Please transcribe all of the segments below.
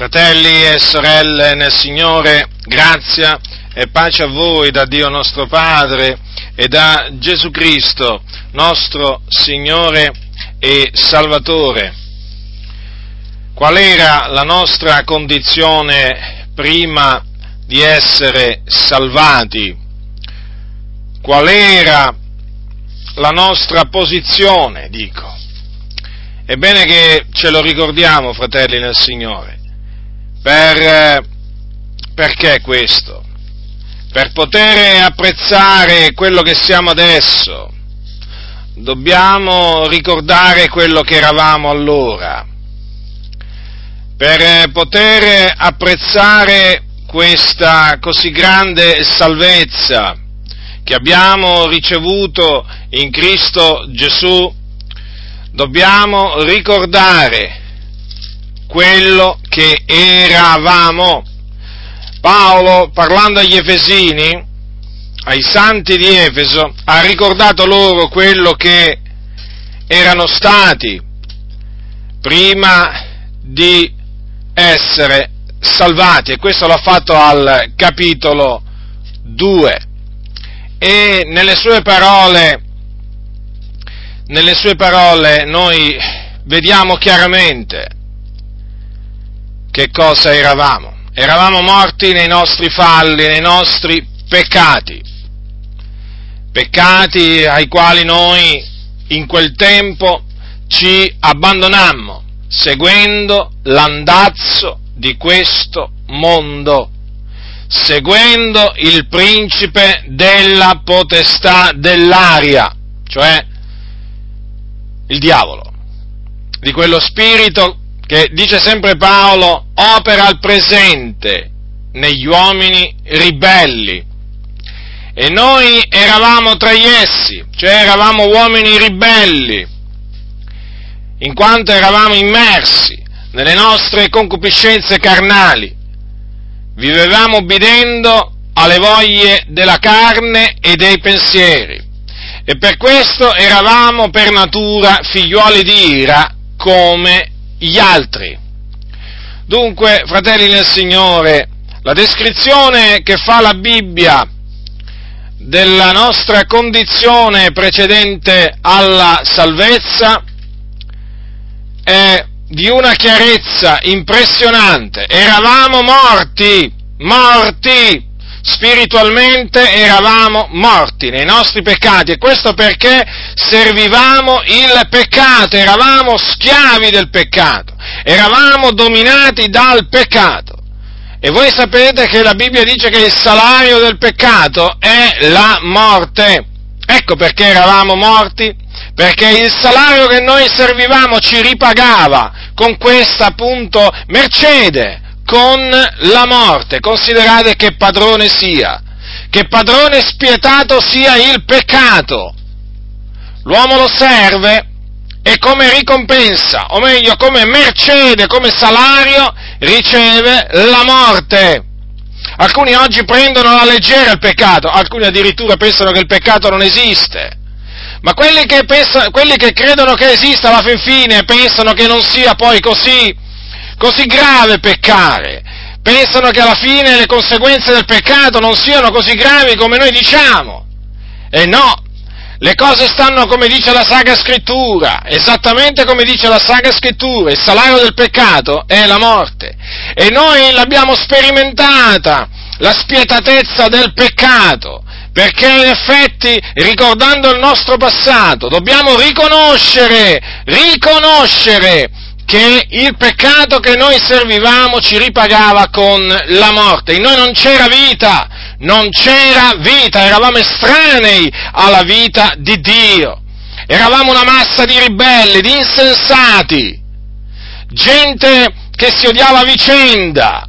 Fratelli e sorelle nel Signore, grazia e pace a voi da Dio nostro Padre e da Gesù Cristo, nostro Signore e Salvatore. Qual era la nostra condizione prima di essere salvati? Qual era la nostra posizione, dico? È bene che ce lo ricordiamo, fratelli nel Signore. Per, perché questo? Per poter apprezzare quello che siamo adesso, dobbiamo ricordare quello che eravamo allora. Per poter apprezzare questa così grande salvezza che abbiamo ricevuto in Cristo Gesù, dobbiamo ricordare quello che eravamo. Paolo, parlando agli Efesini, ai santi di Efeso, ha ricordato loro quello che erano stati prima di essere salvati e questo l'ha fatto al capitolo 2 e nelle sue parole nelle sue parole noi vediamo chiaramente che cosa eravamo. Eravamo morti nei nostri falli, nei nostri peccati, peccati ai quali noi in quel tempo ci abbandonammo, seguendo l'andazzo di questo mondo, seguendo il principe della potestà dell'aria, cioè il diavolo, di quello spirito che dice sempre Paolo, opera al presente negli uomini ribelli. E noi eravamo tra essi, cioè eravamo uomini ribelli, in quanto eravamo immersi nelle nostre concupiscenze carnali. Vivevamo obbedendo alle voglie della carne e dei pensieri. E per questo eravamo per natura figliuoli di ira come gli altri. Dunque, fratelli nel Signore, la descrizione che fa la Bibbia della nostra condizione precedente alla salvezza è di una chiarezza impressionante. Eravamo morti, morti, spiritualmente eravamo morti nei nostri peccati e questo perché servivamo il peccato, eravamo schiavi del peccato, eravamo dominati dal peccato. E voi sapete che la Bibbia dice che il salario del peccato è la morte. Ecco perché eravamo morti, perché il salario che noi servivamo ci ripagava con questa appunto mercede, con la morte. Considerate che padrone sia, che padrone spietato sia il peccato. L'uomo lo serve e come ricompensa, o meglio come mercede, come salario, riceve la morte. Alcuni oggi prendono alla leggera il peccato, alcuni addirittura pensano che il peccato non esiste. Ma quelli che, pensano, quelli che credono che esista alla fin fine pensano che non sia poi così, così grave peccare. Pensano che alla fine le conseguenze del peccato non siano così gravi come noi diciamo. E no, le cose stanno come dice la Sacra Scrittura, esattamente come dice la Sacra Scrittura, il salario del peccato è la morte. E noi l'abbiamo sperimentata, la spietatezza del peccato, perché in effetti, ricordando il nostro passato, dobbiamo riconoscere, riconoscere che il peccato che noi servivamo ci ripagava con la morte. In noi non c'era vita, non c'era vita, eravamo estranei alla vita di Dio. Eravamo una massa di ribelli, di insensati, gente che si odiava a vicenda,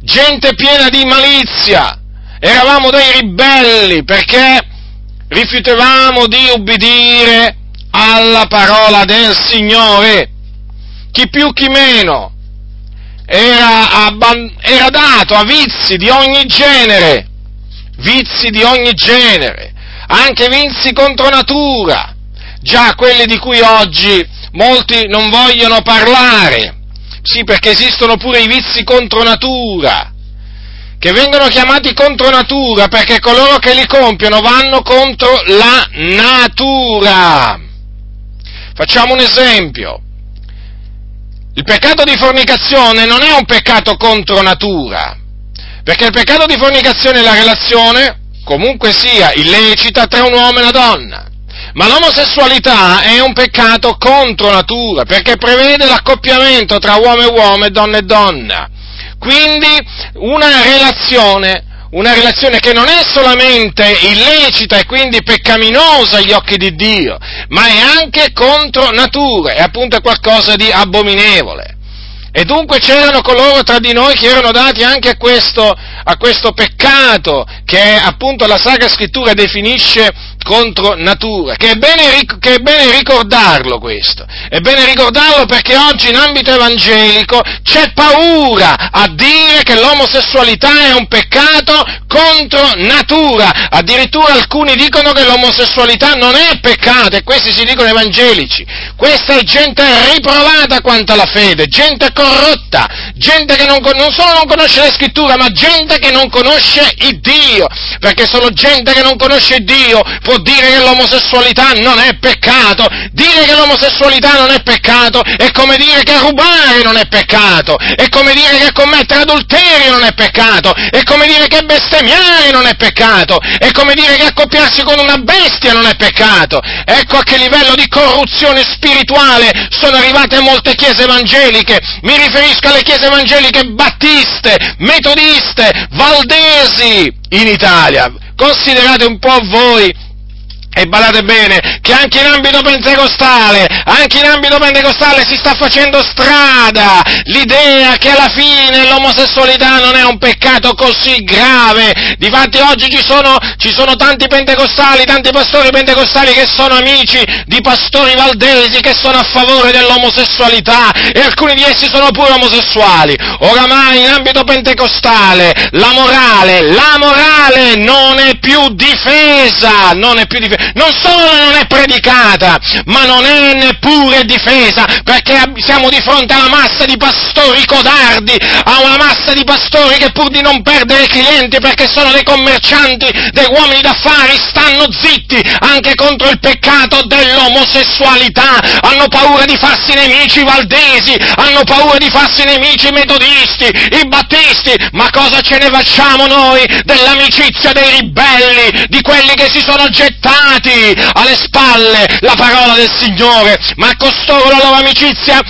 gente piena di malizia. Eravamo dei ribelli perché rifiutavamo di ubbidire alla parola del Signore chi più chi meno, era, era dato a vizi di ogni genere, vizi di ogni genere, anche vizi contro natura, già quelli di cui oggi molti non vogliono parlare, Sì, perché esistono pure i vizi contro natura, che vengono chiamati contro natura perché coloro che li compiono vanno contro la natura. Facciamo un esempio. Il peccato di fornicazione non è un peccato contro natura, perché il peccato di fornicazione è la relazione, comunque sia, illecita tra un uomo e una donna. Ma l'omosessualità è un peccato contro natura, perché prevede l'accoppiamento tra uomo e uomo e donna e donna. Quindi una relazione una relazione che non è solamente illecita e quindi peccaminosa agli occhi di Dio, ma è anche contro natura, è appunto qualcosa di abominevole. E dunque c'erano coloro tra di noi che erano dati anche a questo, a questo peccato che appunto la Sacra Scrittura definisce contro natura, che è, bene, che è bene ricordarlo questo, è bene ricordarlo perché oggi in ambito evangelico c'è paura a dire che l'omosessualità è un peccato contro natura, addirittura alcuni dicono che l'omosessualità non è peccato e questi si dicono evangelici, questa è gente riprovata quanto alla fede, gente corrotta, gente che non, non solo non conosce le scritture, ma gente che non conosce il Dio, perché solo gente che non conosce Dio può dire che l'omosessualità non è peccato. Dire che l'omosessualità non è peccato è come dire che rubare non è peccato, è come dire che commettere adulterio non è peccato, è come dire che bestemmiare non è peccato, è come dire che accoppiarsi con una bestia non è peccato. Ecco a che livello di corruzione spirituale sono arrivate molte chiese evangeliche. Mi riferisco alle chiese evangeliche battiste, metodiste, valdesi in Italia. Considerate un po' voi e badate bene che anche in ambito pentecostale, anche in ambito pentecostale si sta facendo strada l'idea che alla fine l'omosessualità non è un peccato così grave. Difatti oggi ci sono, ci sono tanti pentecostali, tanti pastori pentecostali che sono amici di pastori valdesi che sono a favore dell'omosessualità e alcuni di essi sono pure omosessuali. Oramai in ambito pentecostale la morale, la morale non è più difesa, non è più difesa non solo non è predicata, ma non è neppure difesa, perché siamo di fronte a una massa di pastori codardi, a una massa di pastori che pur di non perdere clienti perché sono dei commercianti, dei uomini d'affari, stanno zitti anche contro il peccato dell'omosessualità, hanno paura di farsi nemici valdesi, hanno paura di farsi nemici metodisti, i battisti, ma cosa ce ne facciamo noi dell'amicizia dei ribelli, di quelli che si sono gettati portati alle spalle la parola del Signore, ma costoro la loro amicizia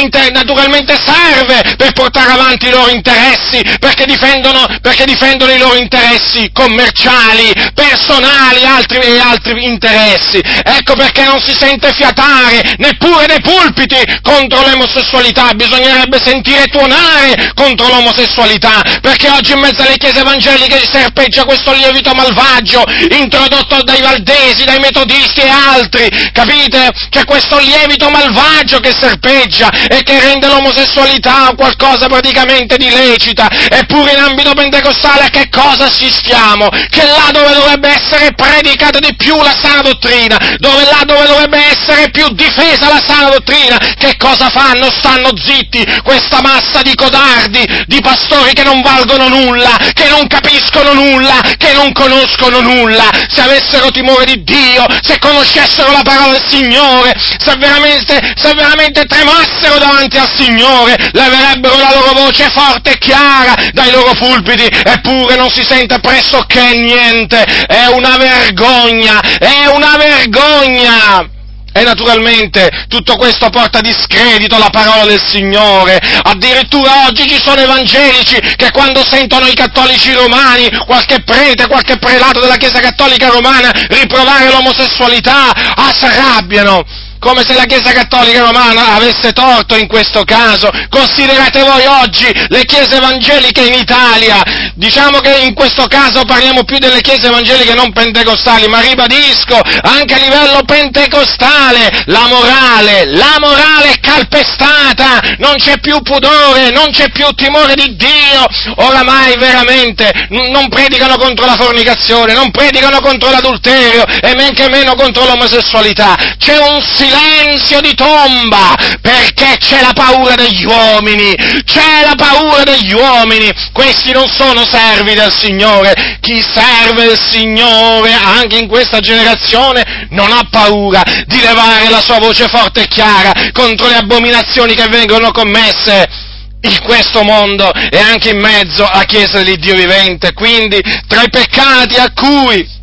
inter- naturalmente serve per portare avanti i loro interessi, perché difendono, perché difendono i loro interessi commerciali, personali altri, e altri interessi. Ecco perché non si sente fiatare neppure dei pulpiti contro l'omosessualità, bisognerebbe sentire tuonare contro l'omosessualità, perché oggi in mezzo alle chiese evangeliche serpeggia questo lievito malvagio introdotto dai valdesi, dai metodisti e altri, capite? C'è questo lievito malvagio che serpeggia e che rende l'omosessualità qualcosa praticamente di lecita, eppure in ambito pentecostale a che cosa assistiamo? Che là dove dovrebbe essere predicata di più la sana dottrina, dove là dove dovrebbe essere più difesa la sana dottrina, che cosa fanno? Stanno zitti questa massa di codardi, di pastori che non valgono nulla, che non capiscono nulla, che non conoscono nulla. Se avessero timore di Dio, se conoscessero la parola del Signore, se veramente, se veramente tremassero, fossero davanti al Signore, leverebbero la loro voce forte e chiara dai loro pulpiti, eppure non si sente pressoché niente. È una vergogna, è una vergogna! E naturalmente tutto questo porta discredito alla parola del Signore. Addirittura oggi ci sono evangelici che quando sentono i cattolici romani, qualche prete, qualche prelato della Chiesa Cattolica Romana riprovare l'omosessualità, ah, si arrabbiano come se la Chiesa Cattolica Romana avesse torto in questo caso. Considerate voi oggi le chiese evangeliche in Italia, diciamo che in questo caso parliamo più delle chiese evangeliche non pentecostali, ma ribadisco, anche a livello pentecostale, la morale, la morale è calpestata, non c'è più pudore, non c'è più timore di Dio, oramai veramente non predicano contro la fornicazione, non predicano contro l'adulterio e men che meno contro l'omosessualità, c'è un silenzio di tomba, perché c'è la paura degli uomini, c'è la paura degli uomini, questi non sono servi del Signore, chi serve il Signore anche in questa generazione non ha paura di levare la sua voce forte e chiara contro le abominazioni che vengono commesse in questo mondo e anche in mezzo alla Chiesa dell'Iddio vivente. Quindi tra i peccati a cui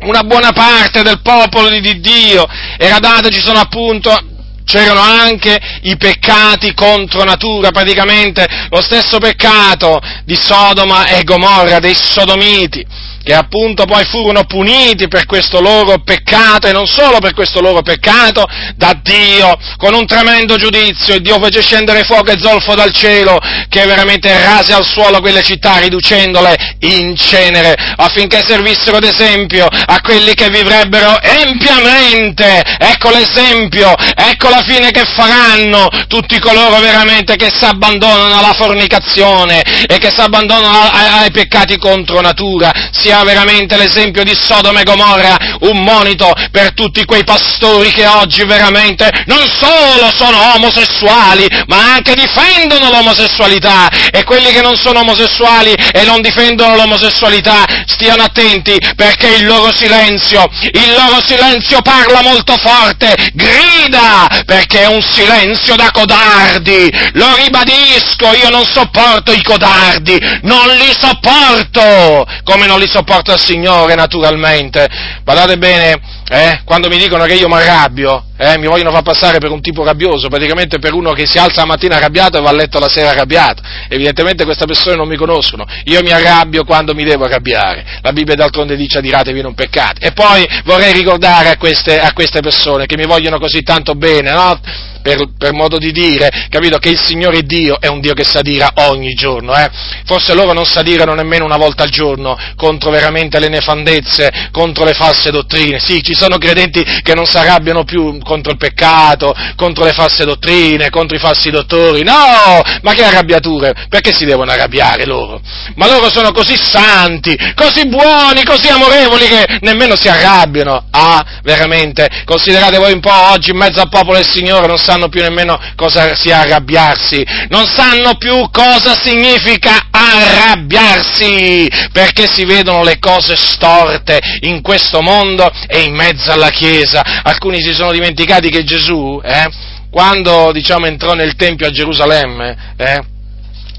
una buona parte del popolo di Dio era data ci sono appunto c'erano anche i peccati contro natura, praticamente lo stesso peccato di Sodoma e Gomorra, dei sodomiti che appunto poi furono puniti per questo loro peccato e non solo per questo loro peccato da Dio con un tremendo giudizio e Dio fece scendere fuoco e zolfo dal cielo che veramente rase al suolo quelle città riducendole in cenere affinché servissero d'esempio a quelli che vivrebbero empiamente. Ecco l'esempio, ecco la fine che faranno tutti coloro veramente che si abbandonano alla fornicazione e che si abbandonano ai, peccati contro natura, sia sia veramente l'esempio di Sodoma e Gomorra un monito per tutti quei pastori che oggi veramente non solo sono omosessuali, ma anche difendono l'omosessualità. E quelli che non sono omosessuali e non difendono l'omosessualità stiano attenti perché il loro silenzio, il loro silenzio parla molto forte, grida perché è un silenzio da codardi, lo ribadisco, io non sopporto i codardi, non li sopporto, come non li sopporto sopporto al Signore, naturalmente. Badate bene, eh, quando mi dicono che io mi arrabbio, eh, mi vogliono far passare per un tipo rabbioso, praticamente per uno che si alza la mattina arrabbiato e va a letto la sera arrabbiato. Evidentemente queste persone non mi conoscono. Io mi arrabbio quando mi devo arrabbiare. La Bibbia d'altronde dice adiratevi non peccate. E poi vorrei ricordare a queste, a queste persone che mi vogliono così tanto bene, no? Per, per, modo di dire, capito? Che il Signore Dio è un Dio che s'adira ogni giorno, eh? Forse loro non s'adirano nemmeno una volta al giorno contro veramente le nefandezze, contro le false dottrine. Sì, ci sono credenti che non si arrabbiano più contro il peccato, contro le false dottrine, contro i falsi dottori. No! Ma che arrabbiature? Perché si devono arrabbiare loro? Ma loro sono così santi, così buoni, così amorevoli che nemmeno si arrabbiano. Ah, veramente? Considerate voi un po' oggi in mezzo al popolo del Signore non sanno più nemmeno cosa sia arrabbiarsi, non sanno più cosa significa arrabbiarsi, perché si vedono le cose storte in questo mondo e in mezzo alla Chiesa. Alcuni si sono dimenticati che Gesù, eh, quando diciamo, entrò nel Tempio a Gerusalemme, eh,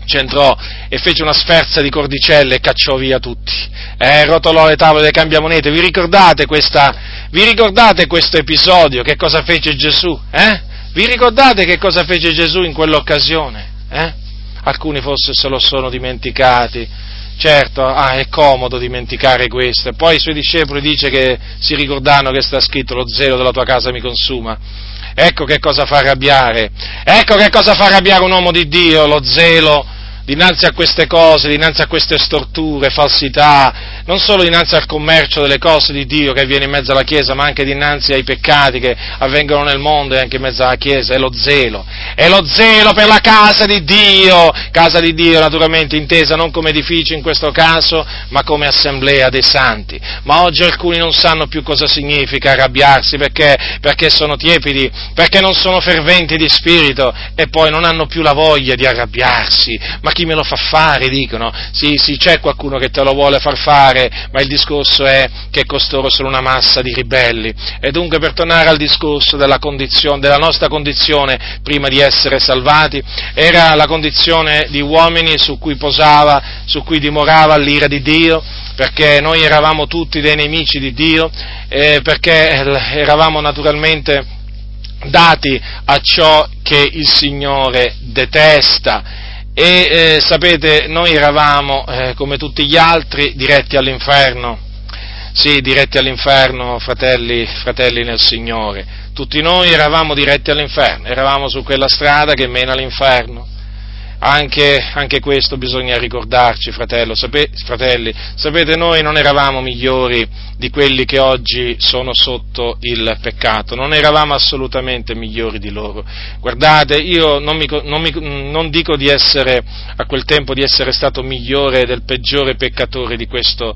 c'entrò e fece una sferza di cordicelle e cacciò via tutti. Eh, rotolò le tavole dei cambiamonete. Vi ricordate, questa, vi ricordate questo episodio? Che cosa fece Gesù? Eh? Vi ricordate che cosa fece Gesù in quell'occasione? Eh? Alcuni forse se lo sono dimenticati. Certo, ah, è comodo dimenticare questo. Poi i suoi discepoli dice che si ricordano che sta scritto lo zelo della tua casa mi consuma. Ecco che cosa fa arrabbiare. Ecco che cosa fa arrabbiare un uomo di Dio, lo zelo dinanzi a queste cose, dinanzi a queste storture, falsità, non solo dinanzi al commercio delle cose di Dio che avviene in mezzo alla Chiesa, ma anche dinanzi ai peccati che avvengono nel mondo e anche in mezzo alla Chiesa, è lo zelo, è lo zelo per la casa di Dio, casa di Dio naturalmente intesa non come edificio in questo caso, ma come assemblea dei santi. Ma oggi alcuni non sanno più cosa significa arrabbiarsi perché, perché sono tiepidi, perché non sono ferventi di spirito e poi non hanno più la voglia di arrabbiarsi. Ma chi me lo fa fare, dicono, sì, sì, c'è qualcuno che te lo vuole far fare, ma il discorso è che costoro sono una massa di ribelli. E dunque per tornare al discorso della, della nostra condizione prima di essere salvati, era la condizione di uomini su cui posava, su cui dimorava l'ira di Dio, perché noi eravamo tutti dei nemici di Dio, eh, perché eravamo naturalmente dati a ciò che il Signore detesta e eh, sapete, noi eravamo, eh, come tutti gli altri, diretti all'inferno. Sì, diretti all'inferno, fratelli, fratelli nel Signore. Tutti noi eravamo diretti all'inferno, eravamo su quella strada che mena all'inferno. Anche, anche, questo bisogna ricordarci, fratello, sape, fratelli. Sapete, noi non eravamo migliori di quelli che oggi sono sotto il peccato, non eravamo assolutamente migliori di loro. Guardate, io non, mi, non, mi, non dico di essere, a quel tempo, di essere stato migliore del peggiore peccatore di questo,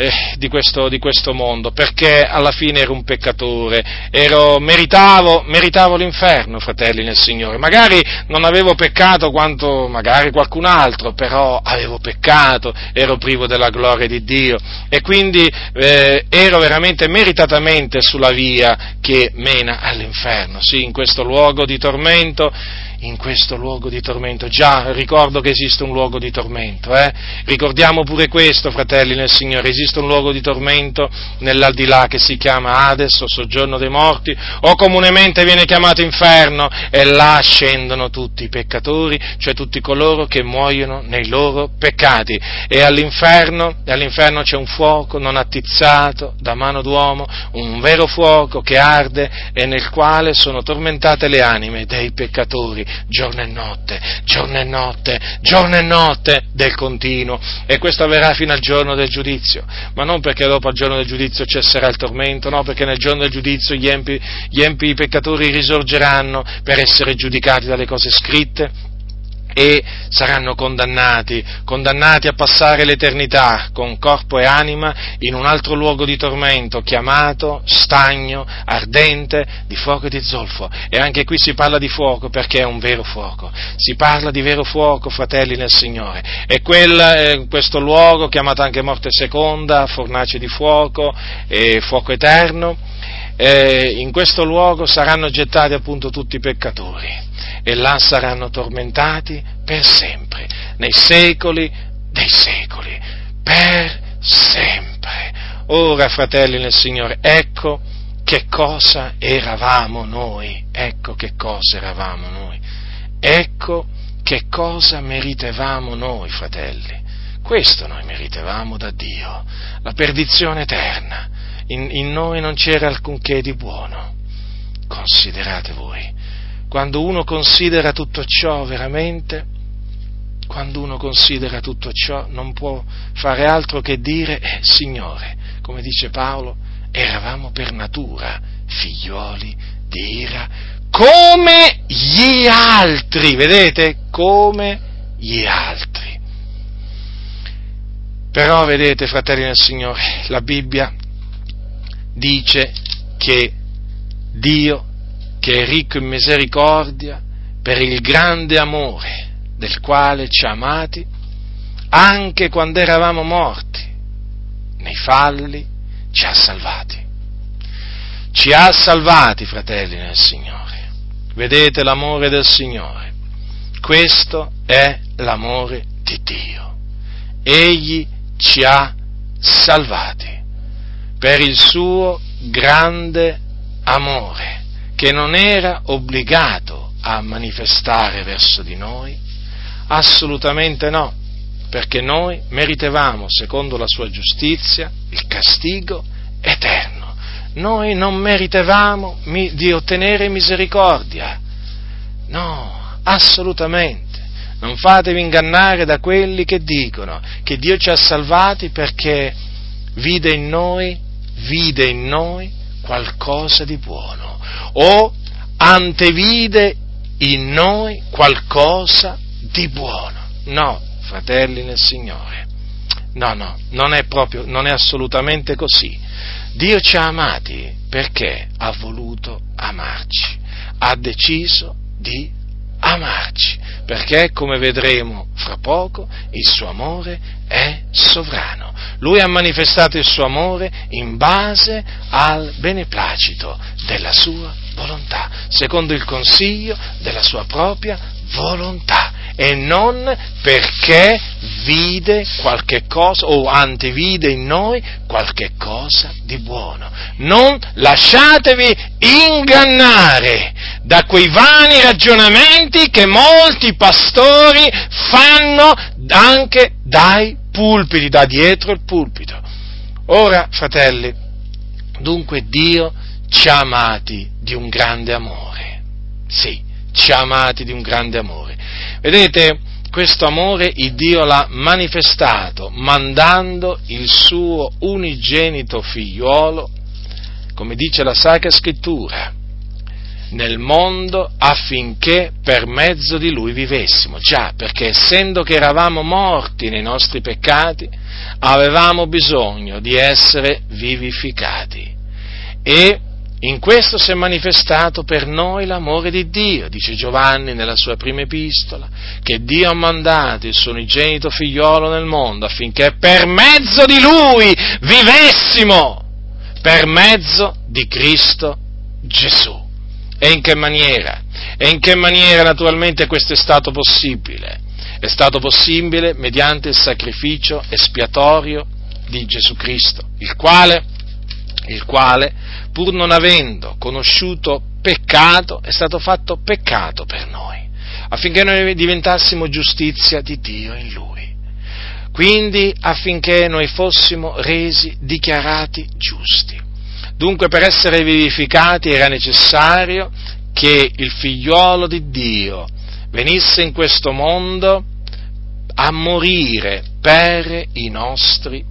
eh, di, questo, di, questo, mondo, perché alla fine ero un peccatore, ero, meritavo, meritavo, l'inferno, fratelli nel Signore. Magari non avevo peccato quanto magari qualcun altro, però avevo peccato, ero privo della gloria di Dio. E quindi eh, ero veramente meritatamente sulla via che mena all'inferno, sì, in questo luogo di tormento in questo luogo di tormento. Già, ricordo che esiste un luogo di tormento, eh? Ricordiamo pure questo, fratelli nel Signore, esiste un luogo di tormento nell'aldilà che si chiama Hades o soggiorno dei morti, o comunemente viene chiamato inferno, e là scendono tutti i peccatori, cioè tutti coloro che muoiono nei loro peccati. E all'inferno, all'inferno c'è un fuoco non attizzato da mano d'uomo, un vero fuoco che arde e nel quale sono tormentate le anime dei peccatori giorno e notte, giorno e notte, giorno e notte del continuo. E questo avverrà fino al giorno del giudizio, ma non perché dopo al giorno del giudizio cesserà il tormento, no, perché nel giorno del giudizio gli empi, gli empi peccatori risorgeranno per essere giudicati dalle cose scritte e saranno condannati, condannati a passare l'eternità con corpo e anima in un altro luogo di tormento chiamato stagno ardente di fuoco e di zolfo. E anche qui si parla di fuoco perché è un vero fuoco. Si parla di vero fuoco, fratelli nel Signore. E quel, eh, questo luogo, chiamato anche morte seconda, fornace di fuoco e fuoco eterno, eh, in questo luogo saranno gettati appunto tutti i peccatori e là saranno tormentati per sempre, nei secoli dei secoli, per sempre. Ora, fratelli nel Signore, ecco che cosa eravamo noi, ecco che cosa eravamo noi, ecco che cosa meritevamo noi, fratelli. Questo noi meritevamo da Dio, la perdizione eterna. In, in noi non c'era alcunché di buono. Considerate voi, quando uno considera tutto ciò veramente, quando uno considera tutto ciò non può fare altro che dire, eh, Signore, come dice Paolo, eravamo per natura figlioli di ira, come gli altri, vedete? Come gli altri. Però vedete, fratelli del Signore, la Bibbia dice che Dio che è ricco in misericordia, per il grande amore del quale ci ha amati, anche quando eravamo morti, nei falli, ci ha salvati. Ci ha salvati, fratelli nel Signore. Vedete l'amore del Signore. Questo è l'amore di Dio. Egli ci ha salvati per il suo grande amore che non era obbligato a manifestare verso di noi? Assolutamente no, perché noi meritevamo, secondo la sua giustizia, il castigo eterno. Noi non meritevamo di ottenere misericordia. No, assolutamente. Non fatevi ingannare da quelli che dicono che Dio ci ha salvati perché vide in noi, vide in noi qualcosa di buono o antevide in noi qualcosa di buono. No, fratelli nel Signore. No, no, non è proprio, non è assolutamente così. Dio ci ha amati perché ha voluto amarci, ha deciso di amarci, perché come vedremo fra poco il suo amore è sovrano. Lui ha manifestato il suo amore in base al beneplacito della sua volontà, secondo il consiglio della sua propria volontà e non perché vide qualche cosa o antevide in noi qualche cosa di buono. Non lasciatevi ingannare da quei vani ragionamenti che molti pastori fanno anche dai pulpiti, da dietro il pulpito. Ora, fratelli, dunque Dio ci ha amati di un grande amore. Sì, ci ha amati di un grande amore. Vedete, questo amore il Dio l'ha manifestato mandando il suo unigenito figliuolo, come dice la Sacra Scrittura, nel mondo affinché per mezzo di lui vivessimo. Già, perché essendo che eravamo morti nei nostri peccati, avevamo bisogno di essere vivificati. E in questo si è manifestato per noi l'amore di Dio, dice Giovanni nella sua prima epistola, che Dio ha mandato il suo unigenito figliolo nel mondo affinché per mezzo di Lui vivessimo, per mezzo di Cristo Gesù. E in che maniera? E in che maniera naturalmente questo è stato possibile? È stato possibile mediante il sacrificio espiatorio di Gesù Cristo, il quale, il quale pur non avendo conosciuto peccato, è stato fatto peccato per noi, affinché noi diventassimo giustizia di Dio in Lui. Quindi affinché noi fossimo resi dichiarati giusti. Dunque per essere vivificati era necessario che il figliuolo di Dio venisse in questo mondo a morire per i nostri.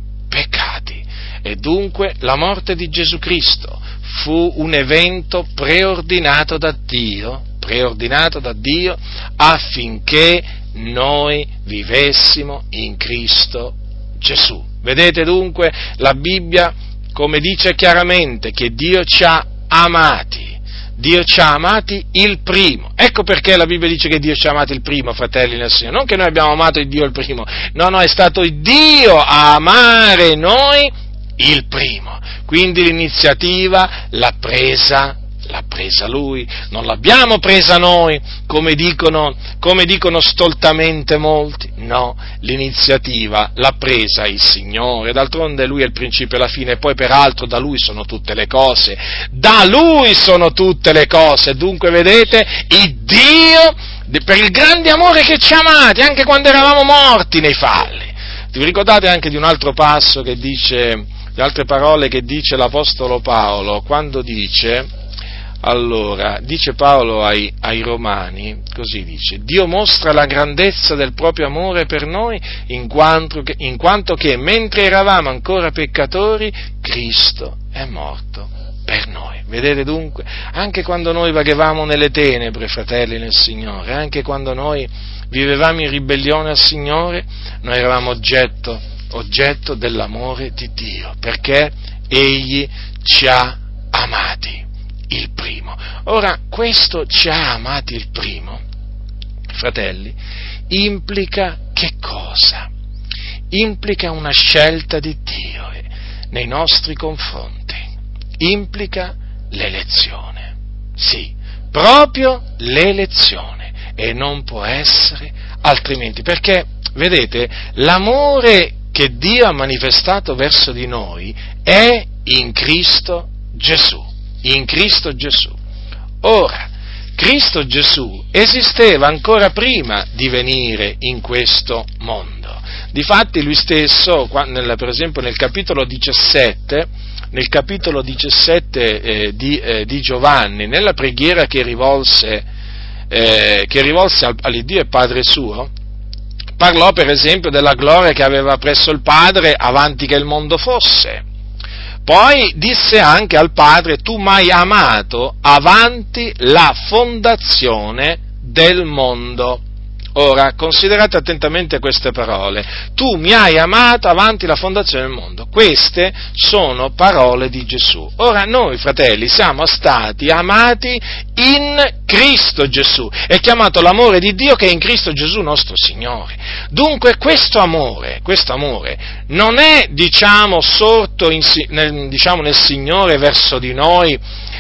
E dunque la morte di Gesù Cristo fu un evento preordinato da Dio, preordinato da Dio affinché noi vivessimo in Cristo Gesù. Vedete dunque la Bibbia come dice chiaramente che Dio ci ha amati. Dio ci ha amati il primo. Ecco perché la Bibbia dice che Dio ci ha amati il primo, fratelli nel Signore. Non che noi abbiamo amato il Dio il primo. No, no, è stato Dio a amare noi il primo. Quindi l'iniziativa l'ha presa, l'ha presa lui, non l'abbiamo presa noi, come dicono, come dicono stoltamente molti. No, l'iniziativa l'ha presa il Signore, d'altronde lui è il principio e la fine, poi peraltro da lui sono tutte le cose, da lui sono tutte le cose, dunque vedete, il Dio, per il grande amore che ci ha amati, anche quando eravamo morti nei falli. Vi ricordate anche di un altro passo che dice, le altre parole che dice l'Apostolo Paolo quando dice, allora, dice Paolo ai, ai, Romani, così dice, Dio mostra la grandezza del proprio amore per noi in quanto, che, in quanto che mentre eravamo ancora peccatori, Cristo è morto per noi. Vedete dunque, anche quando noi vaghevamo nelle tenebre, fratelli nel Signore, anche quando noi vivevamo in ribellione al Signore, noi eravamo oggetto oggetto dell'amore di Dio, perché Egli ci ha amati il primo. Ora, questo ci ha amati il primo, fratelli, implica che cosa? Implica una scelta di Dio nei nostri confronti, implica l'elezione, sì, proprio l'elezione e non può essere altrimenti, perché vedete, l'amore che Dio ha manifestato verso di noi è in Cristo Gesù. In Cristo Gesù. Ora, Cristo Gesù esisteva ancora prima di venire in questo mondo. Difatti lui stesso, per esempio nel capitolo 17, nel capitolo 17 eh, di, eh, di, Giovanni, nella preghiera che rivolse, eh, che rivolse all'Iddio e Padre suo, parlò per esempio della gloria che aveva presso il Padre avanti che il mondo fosse. Poi disse anche al Padre, tu mi hai amato avanti la fondazione del mondo. Ora, considerate attentamente queste parole. Tu mi hai amato avanti la fondazione del mondo. Queste sono parole di Gesù. Ora, noi, fratelli, siamo stati amati in Cristo Gesù. È chiamato l'amore di Dio che è in Cristo Gesù nostro Signore. Dunque, questo amore, questo amore non è, diciamo, sorto in, nel, diciamo, nel Signore verso di noi,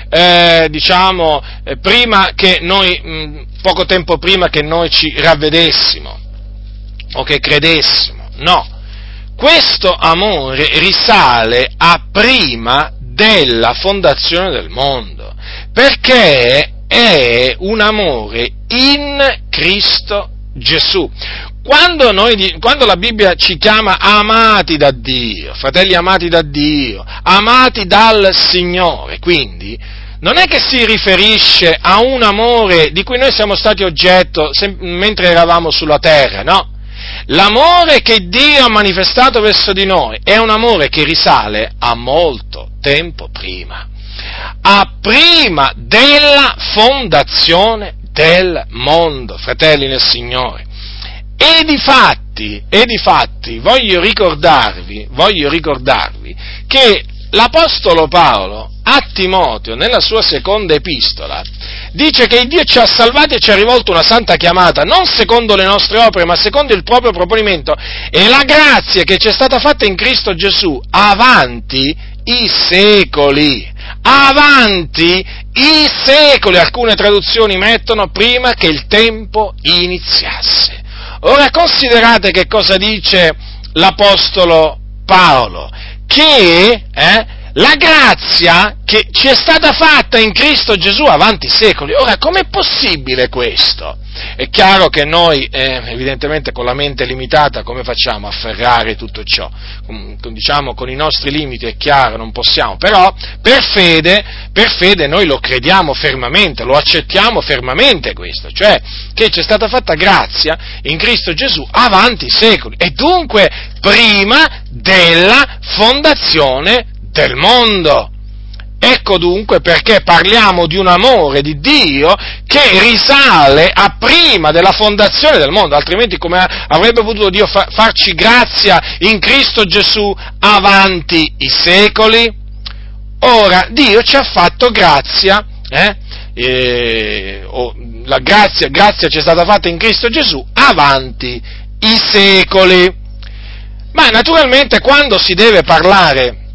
eh, diciamo, eh, prima noi, mh, poco tempo prima che noi ci ravvedessimo o che credessimo. No, questo amore risale a prima della fondazione del mondo, perché è un amore in Cristo Gesù. Quando, noi, quando, la Bibbia ci chiama amati da Dio, fratelli amati da Dio, amati dal Signore, quindi non è che si riferisce a un amore di cui noi siamo stati oggetto sem- mentre eravamo sulla terra, no? L'amore che Dio ha manifestato verso di noi è un amore che risale a molto tempo prima, a prima della fondazione del mondo, fratelli nel Signore. E di fatti, e di fatti voglio ricordarvi, voglio ricordarvi che l'Apostolo Paolo a Timoteo, nella sua seconda epistola, dice che Dio ci ha salvati e ci ha rivolto una santa chiamata, non secondo le nostre opere, ma secondo il proprio proponimento. E la grazia che ci è stata fatta in Cristo Gesù avanti i secoli. Avanti i secoli. Alcune traduzioni mettono prima che il tempo iniziasse. Ora considerate che cosa dice l'Apostolo Paolo, che eh, la grazia che ci è stata fatta in Cristo Gesù avanti i secoli. Ora, com'è possibile questo? È chiaro che noi, eh, evidentemente con la mente limitata, come facciamo a afferrare tutto ciò? Con, diciamo, con i nostri limiti è chiaro, non possiamo, però per fede, per fede noi lo crediamo fermamente, lo accettiamo fermamente questo, cioè che ci è stata fatta grazia in Cristo Gesù avanti i secoli e dunque prima della fondazione del mondo. Ecco dunque perché parliamo di un amore di Dio che risale a prima della fondazione del mondo, altrimenti come avrebbe potuto Dio farci grazia in Cristo Gesù avanti i secoli? Ora, Dio ci ha fatto grazia, eh? Eh, oh, la grazia, grazia ci è stata fatta in Cristo Gesù avanti i secoli. Ma naturalmente quando si deve parlare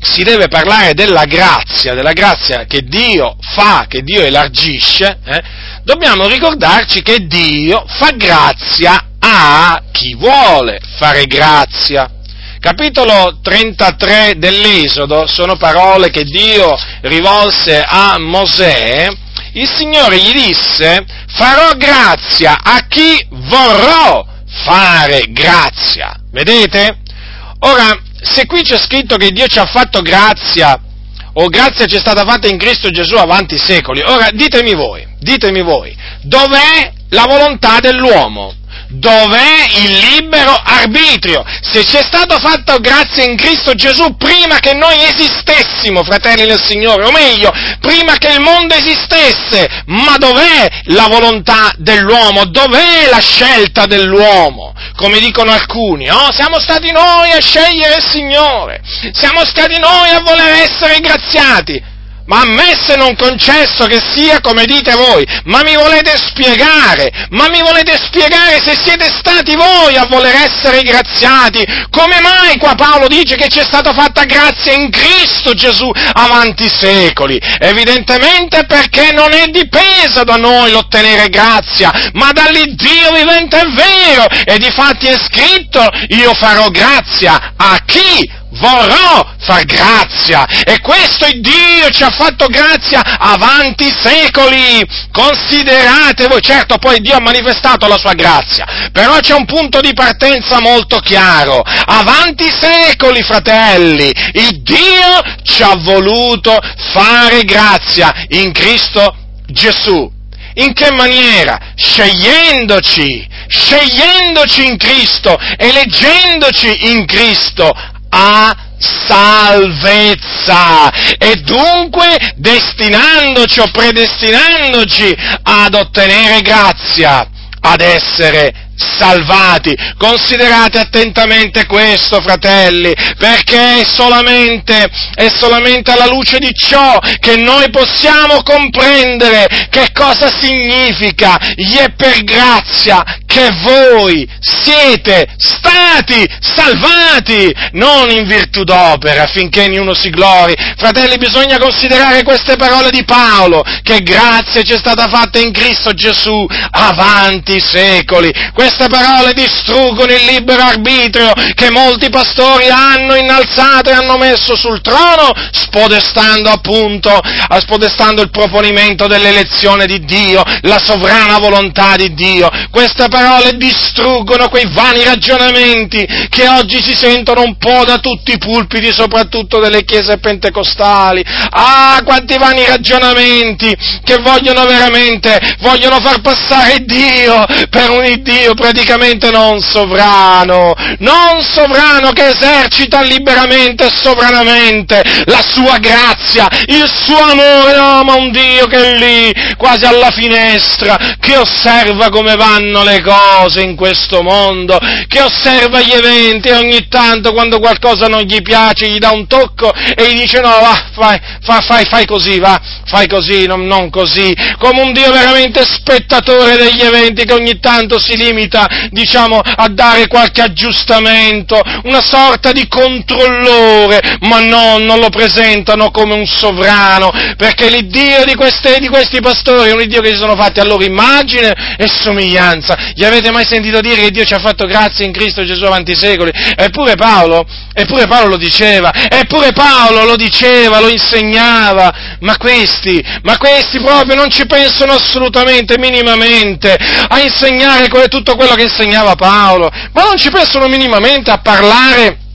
si deve parlare della grazia, della grazia che Dio fa, che Dio elargisce, eh, dobbiamo ricordarci che Dio fa grazia a chi vuole fare grazia. Capitolo 33 dell'Esodo sono parole che Dio rivolse a Mosè. Il Signore gli disse, farò grazia a chi vorrò fare grazia. Vedete? Ora, se qui c'è scritto che Dio ci ha fatto grazia, o grazia ci è stata fatta in Cristo Gesù avanti i secoli, ora ditemi voi, ditemi voi, dov'è la volontà dell'uomo? Dov'è il libero arbitrio? Se ci è stato fatto grazia in Cristo Gesù prima che noi esistessimo, fratelli del Signore, o meglio, prima che il mondo esistesse, ma dov'è la volontà dell'uomo? Dov'è la scelta dell'uomo? Come dicono alcuni, oh, siamo stati noi a scegliere il Signore, siamo stati noi a voler essere graziati ma a me se non concesso che sia come dite voi, ma mi volete spiegare, ma mi volete spiegare se siete stati voi a voler essere graziati, come mai qua Paolo dice che ci è stata fatta grazia in Cristo Gesù avanti secoli? Evidentemente perché non è dipesa da noi l'ottenere grazia, ma dall'Iddio vivente è vero, e di fatti è scritto, io farò grazia a chi vorrò far grazia e questo il Dio ci ha fatto grazia avanti secoli. Considerate voi, certo poi Dio ha manifestato la sua grazia, però c'è un punto di partenza molto chiaro. Avanti secoli, fratelli, il Dio ci ha voluto fare grazia in Cristo Gesù. In che maniera? Scegliendoci, scegliendoci in Cristo, eleggendoci in Cristo a salvezza e dunque destinandoci o predestinandoci ad ottenere grazia, ad essere salvati. Considerate attentamente questo, fratelli, perché è solamente, è solamente alla luce di ciò che noi possiamo comprendere che cosa significa, gli è per grazia che voi siete stati salvati, non in virtù d'opera, affinché ognuno si glori. Fratelli, bisogna considerare queste parole di Paolo, che grazia ci è stata fatta in Cristo Gesù avanti i secoli. Queste parole distruggono il libero arbitrio che molti pastori hanno innalzato e hanno messo sul trono, spodestando appunto, spodestando il proponimento dell'elezione di Dio, la sovrana volontà di Dio. Queste parole distruggono quei vani ragionamenti ragionamenti che oggi si sentono un po' da tutti i pulpiti, soprattutto delle chiese pentecostali. Ah, quanti vani ragionamenti che vogliono veramente, vogliono far passare Dio per un Dio praticamente non sovrano, non sovrano che esercita liberamente e sovranamente la sua grazia, il suo amore, no, ma un Dio che è lì, quasi alla finestra, che osserva come vanno le cose in questo mondo, che osserva gli eventi e ogni tanto quando qualcosa non gli piace gli dà un tocco e gli dice no, va, fai, fai, fai, fai così, va, fai così, non, non così, come un Dio veramente spettatore degli eventi che ogni tanto si limita, diciamo, a dare qualche aggiustamento, una sorta di controllore, ma no, non lo presentano come un sovrano, perché l'Iddio di, queste, di questi pastori è un Dio che si sono fatti a loro immagine e somiglianza. Gli avete mai sentito dire che Dio ci ha fatto grazia in Cristo Gesù avanti i secoli? Eppure Paolo, eppure Paolo lo diceva, eppure Paolo lo diceva, lo insegnava, ma questi, ma questi proprio non ci pensano assolutamente, minimamente, a insegnare tutto quello che insegnava Paolo, ma non ci pensano minimamente a parlare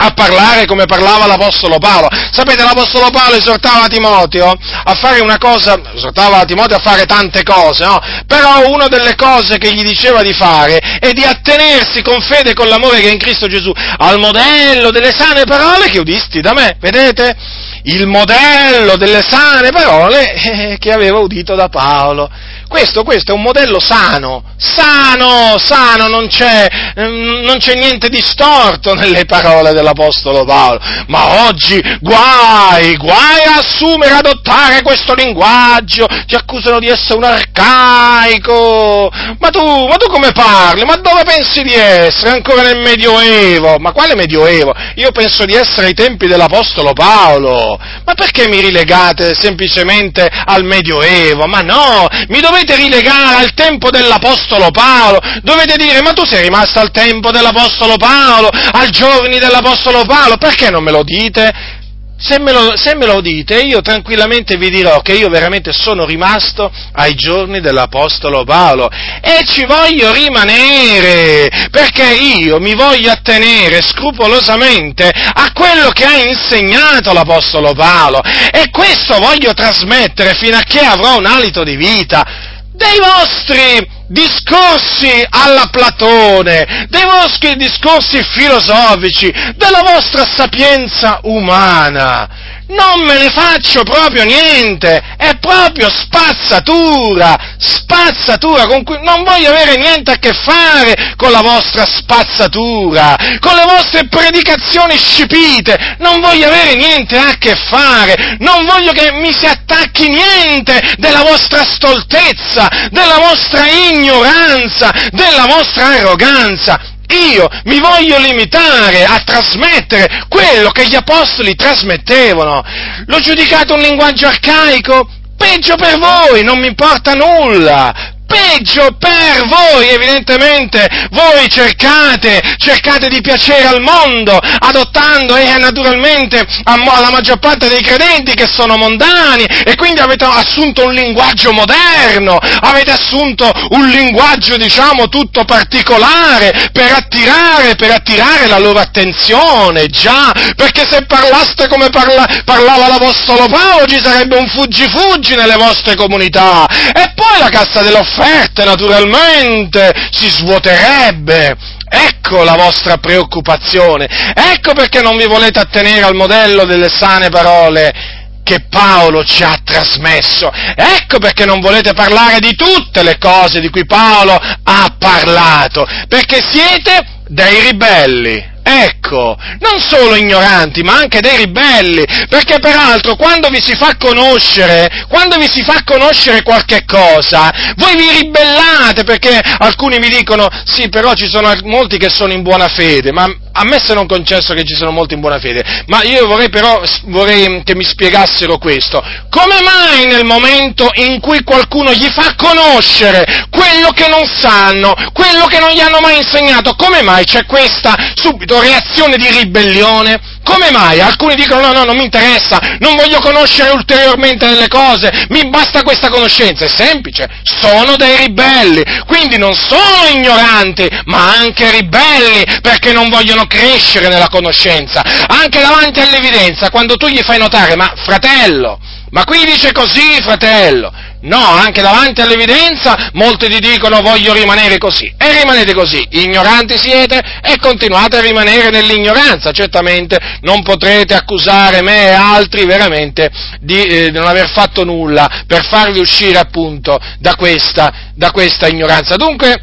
a parlare come parlava l'Apostolo Paolo. Sapete, l'Apostolo Paolo esortava Timoteo a fare una cosa, esortava Timoteo a fare tante cose, no? Però una delle cose che gli diceva di fare è di attenersi con fede e con l'amore che è in Cristo Gesù al modello delle sane parole che udisti da me, vedete? Il modello delle sane parole che aveva udito da Paolo. Questo, questo, è un modello sano, sano, sano, non c'è, mm, non c'è, niente di storto nelle parole dell'Apostolo Paolo, ma oggi guai, guai a assumere, adottare questo linguaggio, ti accusano di essere un arcaico, ma tu, ma tu come parli? Ma dove pensi di essere? Ancora nel Medioevo? Ma quale Medioevo? Io penso di essere ai tempi dell'Apostolo Paolo, ma perché mi rilegate semplicemente al Medioevo? Ma no, mi dovete dovete rilegare al tempo dell'Apostolo Paolo, dovete dire ma tu sei rimasto al tempo dell'Apostolo Paolo, ai giorni dell'Apostolo Paolo, perché non me lo dite? Se me, lo, se me, lo, dite, io tranquillamente vi dirò che io veramente sono rimasto ai giorni dell'Apostolo Paolo. E ci voglio rimanere, perché io mi voglio attenere scrupolosamente a quello che ha insegnato l'Apostolo Paolo. E questo voglio trasmettere fino a che avrò un alito di vita dei vostri discorsi alla Platone, dei vostri discorsi filosofici, della vostra sapienza umana non me ne faccio proprio niente, è proprio spazzatura, spazzatura, con cui non voglio avere niente a che fare con la vostra spazzatura, con le vostre predicazioni scipite, non voglio avere niente a che fare, non voglio che mi si attacchi niente della vostra stoltezza, della vostra ignoranza, della vostra arroganza, io mi voglio limitare a trasmettere quello che gli apostoli trasmettevano. L'ho giudicato un linguaggio arcaico? Peggio per voi, non mi importa nulla peggio per voi, evidentemente, voi cercate, cercate di piacere al mondo, adottando eh, naturalmente alla maggior parte dei credenti che sono mondani e quindi avete assunto un linguaggio moderno, avete assunto un linguaggio diciamo tutto particolare per attirare, per attirare la loro attenzione, già, perché se parlaste come parla, parlava l'Apostolo Paolo ci sarebbe un fuggi-fuggi nelle vostre comunità. E poi la cassa dell'offerta offerte naturalmente si svuoterebbe. Ecco la vostra preoccupazione, ecco perché non vi volete attenere al modello delle sane parole che Paolo ci ha trasmesso. Ecco perché non volete parlare di tutte le cose di cui Paolo ha parlato, perché siete dei ribelli. Ecco, non solo ignoranti, ma anche dei ribelli, perché peraltro quando vi si fa conoscere, quando vi si fa conoscere qualche cosa, voi vi ribellate perché alcuni mi dicono sì, però ci sono molti che sono in buona fede, ma a me se non concesso che ci sono molti in buona fede, ma io vorrei però vorrei che mi spiegassero questo. Come mai nel momento in cui qualcuno gli fa conoscere quello che non sanno, quello che non gli hanno mai insegnato, come mai c'è questa subito reazione di ribellione? Come mai? Alcuni dicono no, no, non mi interessa, non voglio conoscere ulteriormente delle cose, mi basta questa conoscenza. È semplice, sono dei ribelli, quindi non sono ignoranti, ma anche ribelli, perché non vogliono crescere nella conoscenza. Anche davanti all'evidenza, quando tu gli fai notare, ma fratello, ma qui dice così, fratello. No, anche davanti all'evidenza molti ti dicono voglio rimanere così. E rimanete così, ignoranti siete e continuate a rimanere nell'ignoranza. Certamente non potrete accusare me e altri veramente di, eh, non aver fatto nulla per farvi uscire appunto da questa, da questa ignoranza. Dunque,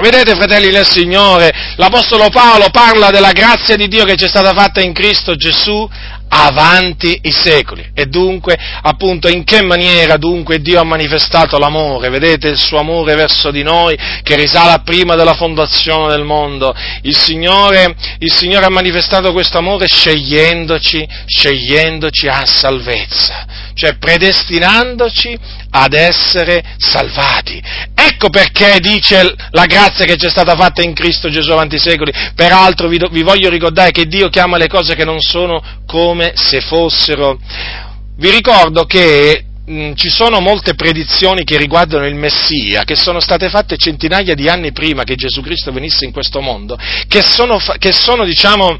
Vedete, fratelli del Signore, l'Apostolo Paolo parla della grazia di Dio che ci è stata fatta in Cristo Gesù avanti i secoli. E dunque, appunto, in che maniera dunque Dio ha manifestato l'amore? Vedete il suo amore verso di noi che risale prima della fondazione del mondo. Il Signore, il Signore ha manifestato questo amore scegliendoci, scegliendoci a salvezza, cioè predestinandoci ad essere salvati. Ecco perché dice la grazia che ci è stata fatta in Cristo Gesù avanti i secoli. Peraltro vi, do, vi voglio ricordare che Dio chiama le cose che non sono come se fossero. Vi ricordo che ci sono molte predizioni che riguardano il Messia, che sono state fatte centinaia di anni prima che Gesù Cristo venisse in questo mondo, che sono, che sono diciamo,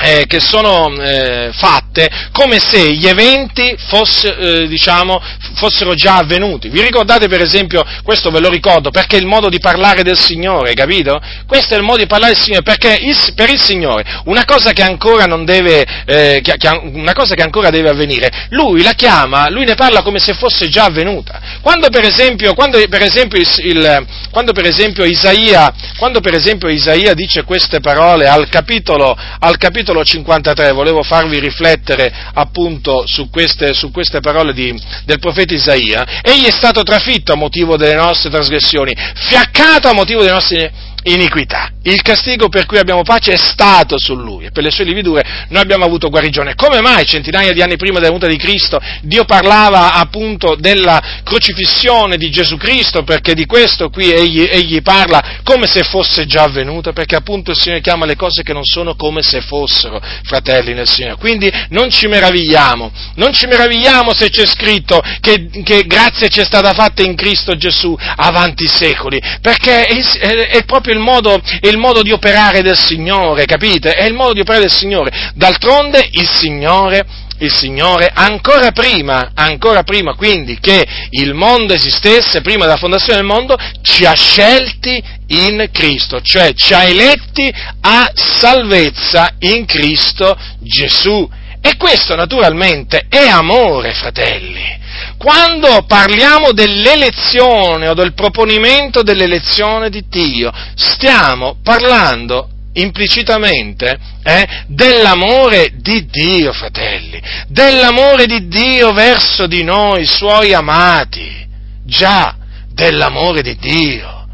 eh, che sono eh, fatte come se gli eventi fosse, eh, diciamo, fossero già avvenuti. Vi ricordate per esempio, questo ve lo ricordo, perché il modo di parlare del Signore, capito? Questo è il modo di parlare del Signore, perché il, per il Signore una cosa che ancora non deve, eh, che, una cosa che ancora deve avvenire, lui la chiama, lui ne parla come se fosse già avvenuta. Quando per esempio, quando per esempio, il, il, quando per esempio Isaia, quando per esempio Isaia dice queste parole al capitolo, al capitolo 53, volevo farvi riflettere appunto su queste, su queste parole di, del profeta Isaia, egli è stato trafitto a motivo delle nostre trasgressioni, fiaccato a motivo delle nostre iniquità. Il castigo per cui abbiamo pace è stato su lui e per le sue lividure noi abbiamo avuto guarigione. Come mai centinaia di anni prima della venuta di Cristo Dio parlava appunto della crocifissione di Gesù Cristo perché di questo qui egli, egli parla come se fosse già avvenuto perché appunto il Signore chiama le cose che non sono come se fossero fratelli nel Signore. Quindi non ci meravigliamo, non ci meravigliamo se c'è scritto che, che grazia è stata fatta in Cristo Gesù avanti i secoli perché è, è, è proprio il modo, il modo di operare del Signore, capite? È il modo di operare del Signore. D'altronde il Signore il Signore ancora prima, ancora prima quindi che il mondo esistesse, prima della fondazione del mondo, ci ha scelti in Cristo, cioè ci ha eletti a salvezza in Cristo Gesù. E questo naturalmente è amore, fratelli. Quando parliamo dell'elezione o del proponimento dell'elezione di Dio, stiamo parlando implicitamente eh, dell'amore di Dio, fratelli, dell'amore di Dio verso di noi, suoi amati, già dell'amore di Dio.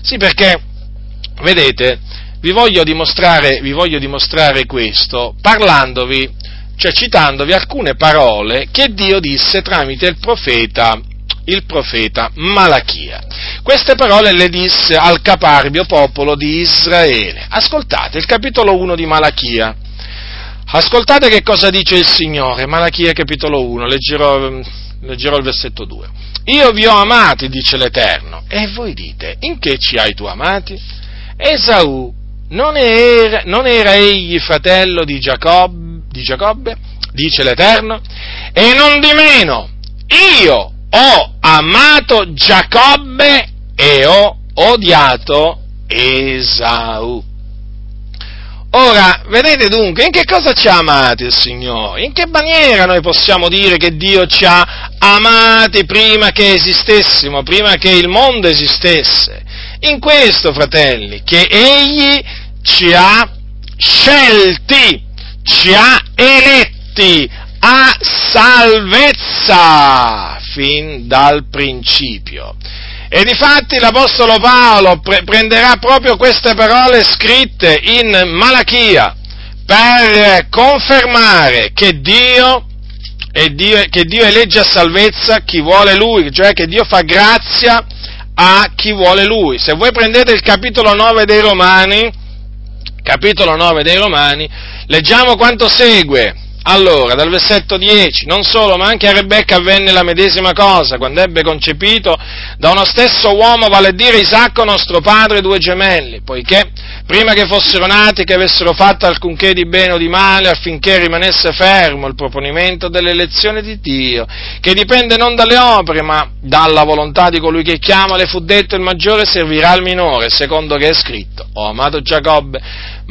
Sì, perché, vedete, vi voglio dimostrare, vi voglio dimostrare questo parlandovi cioè citandovi alcune parole che Dio disse tramite il profeta, il profeta Malachia. Queste parole le disse al caparbio popolo di Israele. Ascoltate il capitolo 1 di Malachia. Ascoltate che cosa dice il Signore, Malachia capitolo 1, leggerò, leggerò il versetto 2. Io vi ho amati, dice l'Eterno, e voi dite, in che ci hai tu amati? Esaù, non era, non era egli fratello di Giacobbe? Di Giacobbe, dice l'Eterno, e non di meno, io ho amato Giacobbe e ho odiato Esau. Ora, vedete dunque, in che cosa ci ha amati il Signore? In che maniera noi possiamo dire che Dio ci ha amati prima che esistessimo, prima che il mondo esistesse? In questo, fratelli, che Egli ci ha scelti ci ha eletti a salvezza fin dal principio. E difatti l'Apostolo Paolo pre- prenderà proprio queste parole scritte in Malachia per confermare che Dio, Dio, che Dio elegge a salvezza chi vuole Lui, cioè che Dio fa grazia a chi vuole Lui. Se voi prendete il capitolo 9 dei Romani, capitolo 9 dei Romani, Leggiamo quanto segue. Allora, dal versetto 10, non solo, ma anche a Rebecca avvenne la medesima cosa, quando ebbe concepito da uno stesso uomo, vale a dire Isacco, nostro padre, due gemelli, poiché prima che fossero nati, che avessero fatto alcunché di bene o di male, affinché rimanesse fermo il proponimento dell'elezione di Dio, che dipende non dalle opere, ma dalla volontà di colui che chiama, le fu detto il maggiore servirà al minore, secondo che è scritto, ho amato Giacobbe,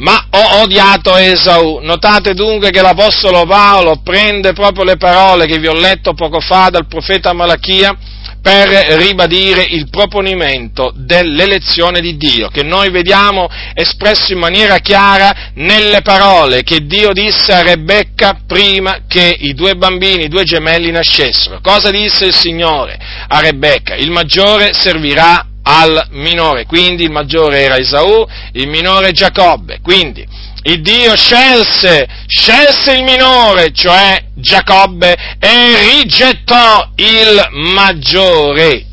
ma ho odiato Esau. Notate dunque che l'Apostolo Paolo prende proprio le parole che vi ho letto poco fa dal profeta Malachia per ribadire il proponimento dell'elezione di Dio, che noi vediamo espresso in maniera chiara nelle parole che Dio disse a Rebecca prima che i due bambini, i due gemelli nascessero. Cosa disse il Signore a Rebecca? Il maggiore servirà al minore, quindi il maggiore era Esaù, il minore Giacobbe, quindi il Dio scelse, scelse il minore, cioè Giacobbe, e rigettò il maggiore,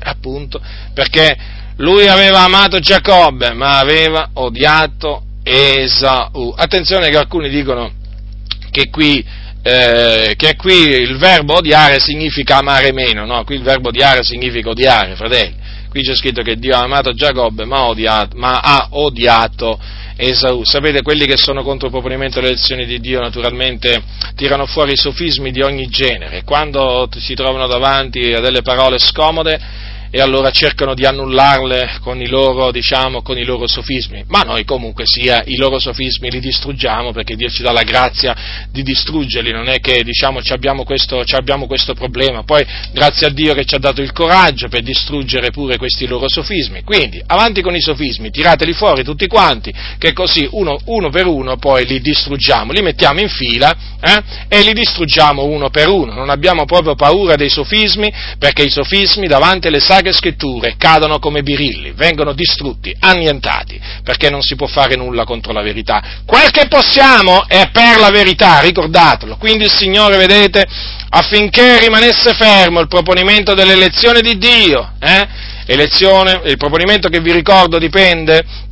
appunto, perché lui aveva amato Giacobbe, ma aveva odiato Esaù. Attenzione che alcuni dicono che qui, eh, che qui il verbo odiare significa amare meno, no? Qui il verbo odiare significa odiare, fratelli. Qui c'è scritto che Dio ha amato Giacobbe, ma, odiato, ma ha odiato Esau. Sapete, quelli che sono contro il proponimento delle elezioni di Dio naturalmente tirano fuori sofismi di ogni genere. Quando si trovano davanti a delle parole scomode, e allora cercano di annullarle con i loro, diciamo, con i loro sofismi. Ma noi comunque sia i loro sofismi li distruggiamo perché Dio ci dà la grazia di distruggerli, non è che diciamo abbiamo questo, abbiamo questo problema. Poi grazie a Dio che ci ha dato il coraggio per distruggere pure questi loro sofismi. Quindi avanti con i sofismi, tirateli fuori tutti quanti, che così uno, uno per uno poi li distruggiamo, li mettiamo in fila eh, e li distruggiamo uno per uno. Non abbiamo proprio paura dei sofismi perché i sofismi davanti alle sacre sacre scritture cadono come birilli, vengono distrutti, annientati, perché non si può fare nulla contro la verità. Quel che possiamo è per la verità, ricordatelo. Quindi il Signore, vedete, affinché rimanesse fermo il proponimento dell'elezione di Dio, eh? elezione, il proponimento che vi ricordo dipende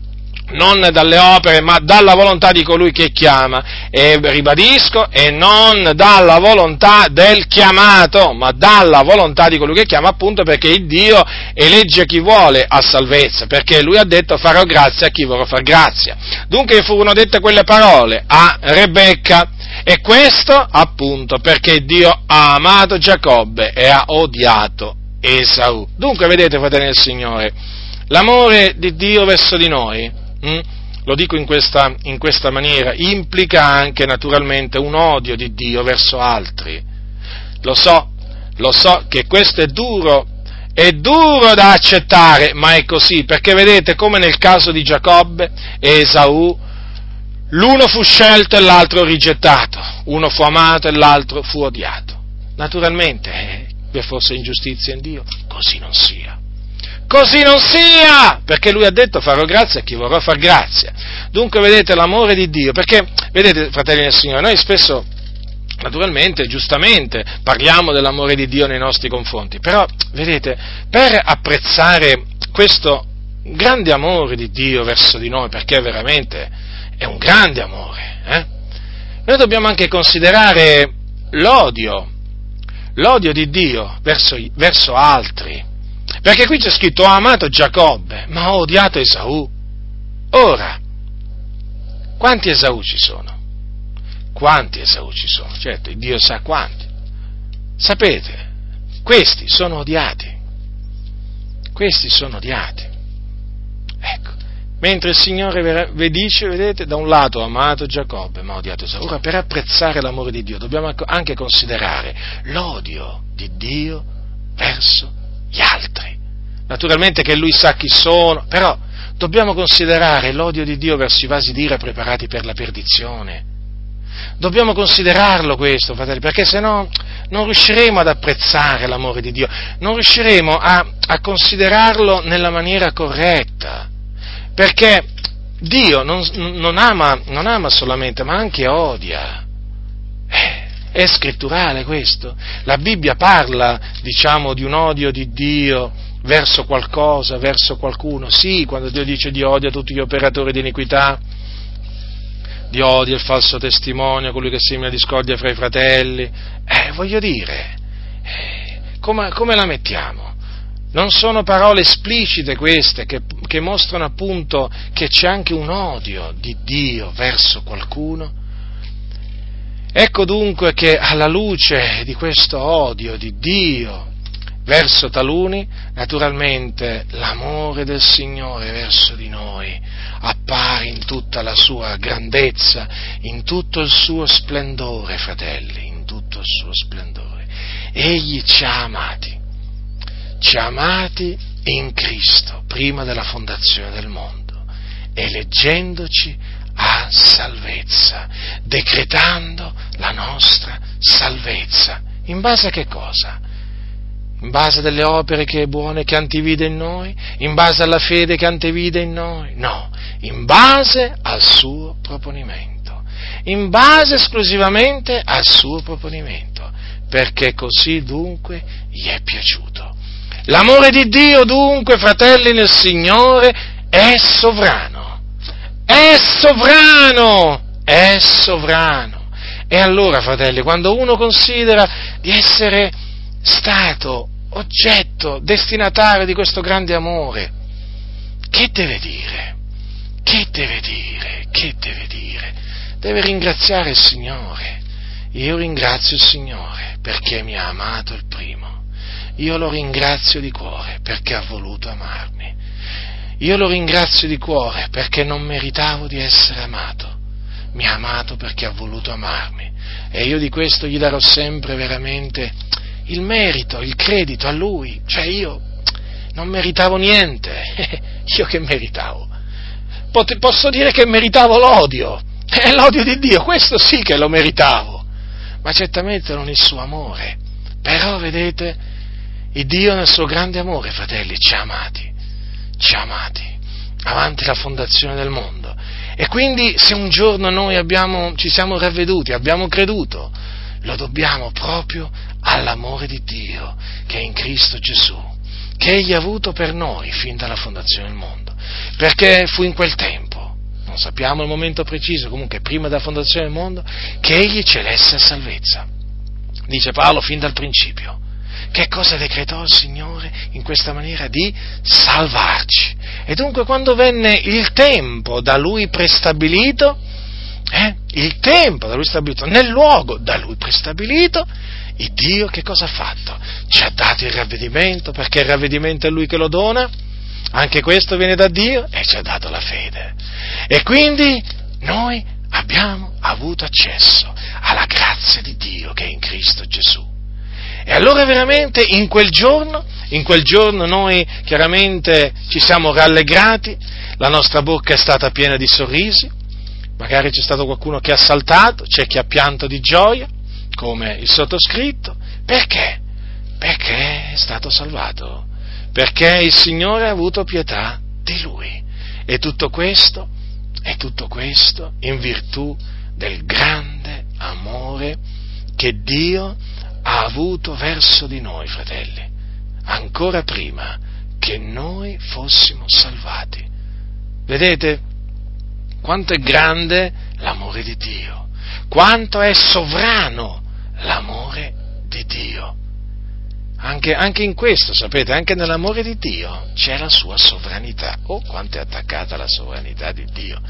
non dalle opere, ma dalla volontà di colui che chiama, e ribadisco, e non dalla volontà del chiamato, ma dalla volontà di colui che chiama, appunto perché il Dio elegge chi vuole a salvezza, perché lui ha detto farò grazia a chi vorrà far grazia. Dunque furono dette quelle parole a Rebecca, e questo appunto perché Dio ha amato Giacobbe e ha odiato Esau. Dunque vedete, fratelli del Signore, l'amore di Dio verso di noi Mm? Lo dico in questa, in questa maniera, implica anche naturalmente un odio di Dio verso altri. Lo so, lo so che questo è duro, è duro da accettare, ma è così, perché vedete come nel caso di Giacobbe e Esaù, l'uno fu scelto e l'altro rigettato, uno fu amato e l'altro fu odiato. Naturalmente, eh, vi fosse ingiustizia in Dio, così non sia così non sia, perché lui ha detto farò grazia a chi vorrà far grazia. Dunque vedete l'amore di Dio, perché vedete fratelli del Signore, noi spesso naturalmente, giustamente, parliamo dell'amore di Dio nei nostri confronti, però vedete, per apprezzare questo grande amore di Dio verso di noi, perché veramente è un grande amore, eh? noi dobbiamo anche considerare l'odio, l'odio di Dio verso, verso altri. Perché qui c'è scritto ho amato Giacobbe, ma ho odiato Esaù. Ora, quanti Esaù ci sono? Quanti Esaù ci sono? Certo, Dio sa quanti. Sapete, questi sono odiati. Questi sono odiati. Ecco, mentre il Signore vi dice, vedete, da un lato ho amato Giacobbe, ma ho odiato Esaù. Ora, per apprezzare l'amore di Dio dobbiamo anche considerare l'odio di Dio verso gli altri. Naturalmente che lui sa chi sono, però dobbiamo considerare l'odio di Dio verso i vasi d'ira preparati per la perdizione. Dobbiamo considerarlo questo, fratelli, perché se no non riusciremo ad apprezzare l'amore di Dio, non riusciremo a, a considerarlo nella maniera corretta, perché Dio non, non, ama, non ama solamente, ma anche odia. È scritturale questo. La Bibbia parla, diciamo, di un odio di Dio verso qualcosa, verso qualcuno. Sì, quando Dio dice di odio a tutti gli operatori di iniquità, di odio, il falso testimone, colui che simula discordia fra i fratelli. Eh, voglio dire, eh, come, come la mettiamo? Non sono parole esplicite queste che, che, mostrano appunto che c'è anche un odio di Dio verso qualcuno? Ecco dunque che alla luce di questo odio di Dio verso taluni, naturalmente l'amore del Signore verso di noi appare in tutta la sua grandezza, in tutto il suo splendore, fratelli, in tutto il suo splendore. Egli ci ha amati ci ha amati in Cristo prima della fondazione del mondo, eleggendoci a salvezza, decretando la nostra salvezza. In base a che cosa? In base alle opere che è buone che antivide in noi? In base alla fede che antevide in noi? No, in base al suo proponimento. In base esclusivamente al suo proponimento. Perché così dunque gli è piaciuto. L'amore di Dio dunque, fratelli nel Signore, è sovrano. È sovrano. È sovrano. E allora, fratelli, quando uno considera di essere stato oggetto, destinatario di questo grande amore, che deve dire? Che deve dire? Che deve dire? Deve ringraziare il Signore. Io ringrazio il Signore perché mi ha amato il primo io lo ringrazio di cuore perché ha voluto amarmi. Io lo ringrazio di cuore perché non meritavo di essere amato. Mi ha amato perché ha voluto amarmi. E io di questo gli darò sempre veramente il merito, il credito a lui. Cioè io non meritavo niente. io che meritavo? Posso dire che meritavo l'odio. È l'odio di Dio, questo sì che lo meritavo. Ma certamente non il suo amore. Però, vedete, il Dio nel suo grande amore, fratelli, ci ha amati, ci ha amati, avanti la fondazione del mondo. E quindi se un giorno noi abbiamo, ci siamo ravveduti, abbiamo creduto, lo dobbiamo proprio all'amore di Dio che è in Cristo Gesù, che Egli ha avuto per noi fin dalla fondazione del mondo. Perché fu in quel tempo, non sappiamo il momento preciso, comunque prima della fondazione del mondo, che Egli ci elesse a salvezza. Dice Paolo fin dal principio che cosa decretò il Signore in questa maniera? Di salvarci. E dunque quando venne il tempo da Lui prestabilito, eh, il tempo da Lui stabilito, nel luogo da Lui prestabilito, il Dio che cosa ha fatto? Ci ha dato il ravvedimento, perché il ravvedimento è Lui che lo dona, anche questo viene da Dio, e ci ha dato la fede. E quindi noi abbiamo avuto accesso alla grazia di Dio che è in Cristo Gesù. E allora veramente in quel giorno, in quel giorno noi chiaramente ci siamo rallegrati, la nostra bocca è stata piena di sorrisi, magari c'è stato qualcuno che ha saltato, c'è chi ha pianto di gioia, come il sottoscritto, perché? Perché è stato salvato, perché il Signore ha avuto pietà di lui. E tutto questo, e tutto questo in virtù del grande amore che Dio ha ha avuto verso di noi, fratelli, ancora prima che noi fossimo salvati. Vedete quanto è grande l'amore di Dio, quanto è sovrano l'amore di Dio. Anche, anche, in questo, sapete, anche nell'amore di Dio c'è la sua sovranità. Oh, quanto è attaccata la sovranità di Dio.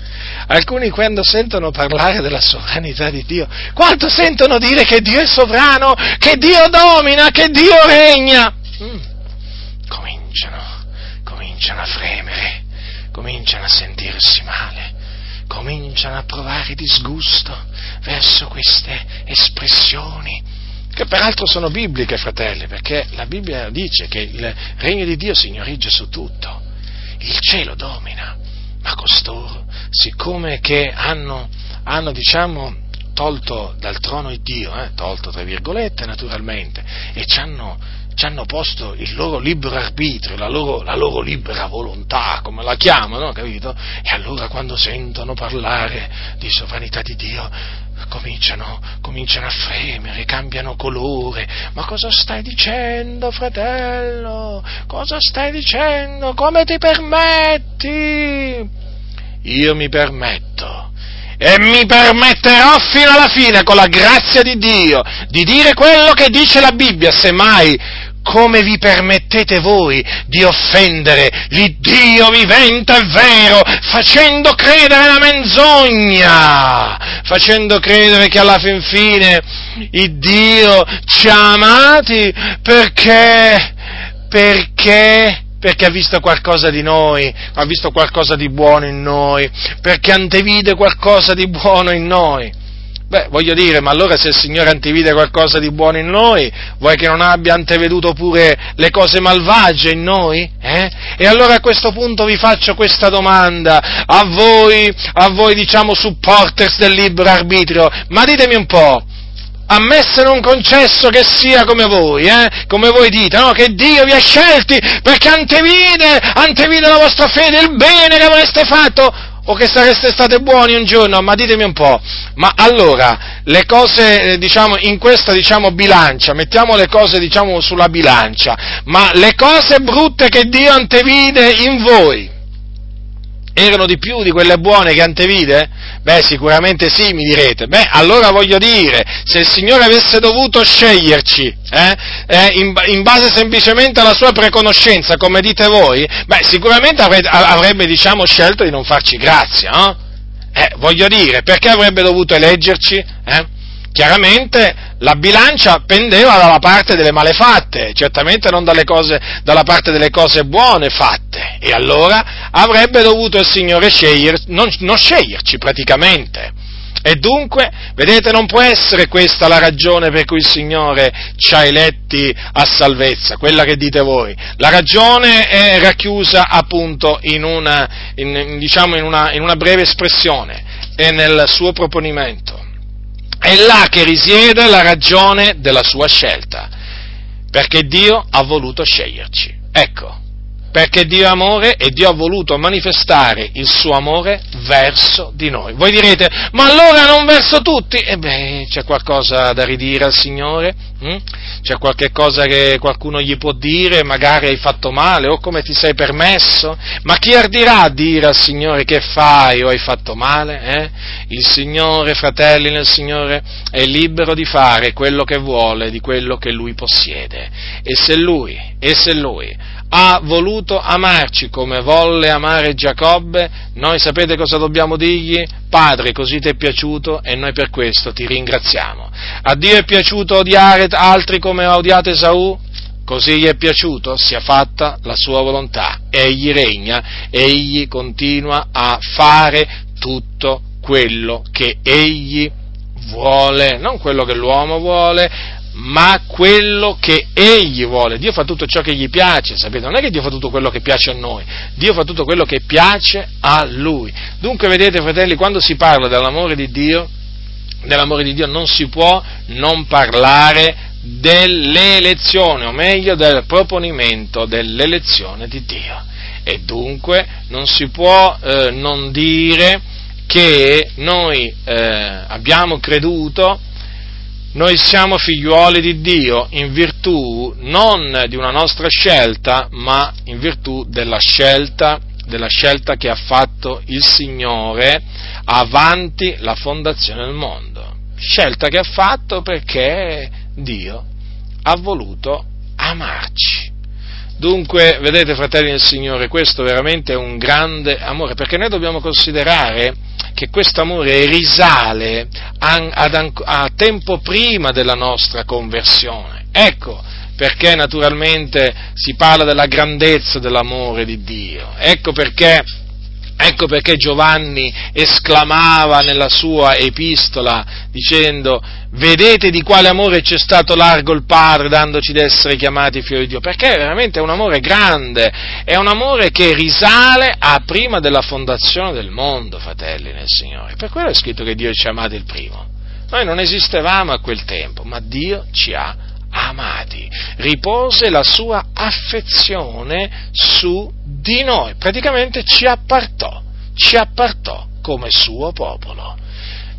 Alcuni quando sentono parlare della sovranità di Dio, quanto sentono dire che Dio è sovrano, che Dio domina, che Dio regna. Mm. Cominciano, cominciano a fremere, cominciano a sentirsi male, cominciano a provare disgusto verso queste espressioni che peraltro sono bibliche, fratelli, perché la Bibbia dice che il regno di Dio signoreggia su tutto, il cielo domina, ma costoro, siccome che hanno, hanno diciamo, tolto dal trono di Dio, eh, tolto tra virgolette naturalmente, e ci hanno, ci hanno posto il loro libero arbitrio, la loro, la loro, libera volontà, come la chiamano, capito? E allora quando sentono parlare di sovranità di Dio, cominciano, cominciano a fremere, cambiano colore. Ma cosa stai dicendo, fratello? Cosa stai dicendo? Come ti permetti? Io mi permetto e mi permetterò fino alla fine, con la grazia di Dio, di dire quello che dice la Bibbia, semmai come vi permettete voi di offendere l'Iddio vivente e vero, facendo credere la menzogna, facendo credere che alla fin fine il Dio ci ha amati? Perché, perché? Perché ha visto qualcosa di noi, ha visto qualcosa di buono in noi, perché antevide qualcosa di buono in noi. Beh, voglio dire, ma allora se il Signore antevide qualcosa di buono in noi, vuoi che non abbia anteveduto pure le cose malvagie in noi? Eh? E allora a questo punto vi faccio questa domanda, a voi, a voi diciamo supporters del libero arbitrio, ma ditemi un po', ammesso non concesso che sia come voi, eh? come voi dite, no? che Dio vi ha scelti perché antevide, antevide la vostra fede, il bene che avreste fatto, o che sareste state buoni un giorno, ma ditemi un po', ma allora le cose, eh, diciamo, in questa diciamo, bilancia, mettiamo le cose diciamo, sulla bilancia, ma le cose brutte che Dio antevide in voi, erano di più di quelle buone che antevide? Beh, sicuramente sì, mi direte. Beh, allora voglio dire, se il Signore avesse dovuto sceglierci, eh, eh, in, in, base semplicemente alla sua preconoscenza, come dite voi, beh, sicuramente avrebbe, avrebbe diciamo, scelto di non farci grazia, no? Eh, voglio dire, perché avrebbe dovuto eleggerci? Eh? chiaramente la bilancia pendeva dalla parte delle malefatte, certamente non cose, dalla parte delle cose buone fatte, e allora avrebbe dovuto il Signore sceglier, non, non sceglierci praticamente. E dunque, vedete, non può essere questa la ragione per cui il Signore ci ha eletti a salvezza, quella che dite voi. La ragione è racchiusa appunto in una, in, diciamo in una, in una breve espressione e nel suo proponimento è là che risiede la ragione della sua scelta, perché Dio ha voluto sceglierci. Ecco, perché Dio è amore e Dio ha voluto manifestare il suo amore verso di noi. Voi direte, ma allora non verso tutti? E beh, c'è qualcosa da ridire al Signore? Hm? C'è qualche cosa che qualcuno gli può dire, magari hai fatto male o come ti sei permesso? Ma chi ardirà a dire al Signore che fai o hai fatto male? Eh? Il Signore, fratelli nel Signore, è libero di fare quello che vuole di quello che Lui possiede. E se Lui, e se Lui ha voluto amarci come volle amare Giacobbe, noi sapete cosa dobbiamo dirgli? Padre, così ti è piaciuto e noi per questo ti ringraziamo. A Dio è piaciuto odiare altri come ha odiato Esaù? Così gli è piaciuto, sia fatta la sua volontà. Egli regna, egli continua a fare tutto quello che egli vuole, non quello che l'uomo vuole, ma quello che Egli vuole. Dio fa tutto ciò che gli piace, sapete? Non è che Dio fa tutto quello che piace a noi, Dio fa tutto quello che piace a Lui. Dunque, vedete, fratelli, quando si parla dell'amore di Dio, dell'amore di Dio non si può non parlare dell'elezione, o meglio del proponimento dell'elezione di Dio. E dunque non si può eh, non dire che noi eh, abbiamo creduto noi siamo figliuoli di Dio in virtù non di una nostra scelta, ma in virtù della scelta, della scelta che ha fatto il Signore avanti la fondazione del mondo. Scelta che ha fatto perché Dio ha voluto amarci. Dunque, vedete fratelli del Signore, questo veramente è un grande amore, perché noi dobbiamo considerare che questo amore risale a, a, tempo prima della nostra conversione. Ecco perché naturalmente si parla della grandezza dell'amore di Dio. Ecco perché Ecco perché Giovanni esclamava nella sua epistola dicendo vedete di quale amore ci è stato largo il Padre dandoci d'essere chiamati figli di Dio, perché è veramente un amore grande, è un amore che risale a prima della fondazione del mondo, fratelli nel Signore. Per quello è scritto che Dio ci ha amati il primo. Noi non esistevamo a quel tempo, ma Dio ci ha amati, ripose la sua affezione su di noi, praticamente ci appartò, ci appartò come suo popolo,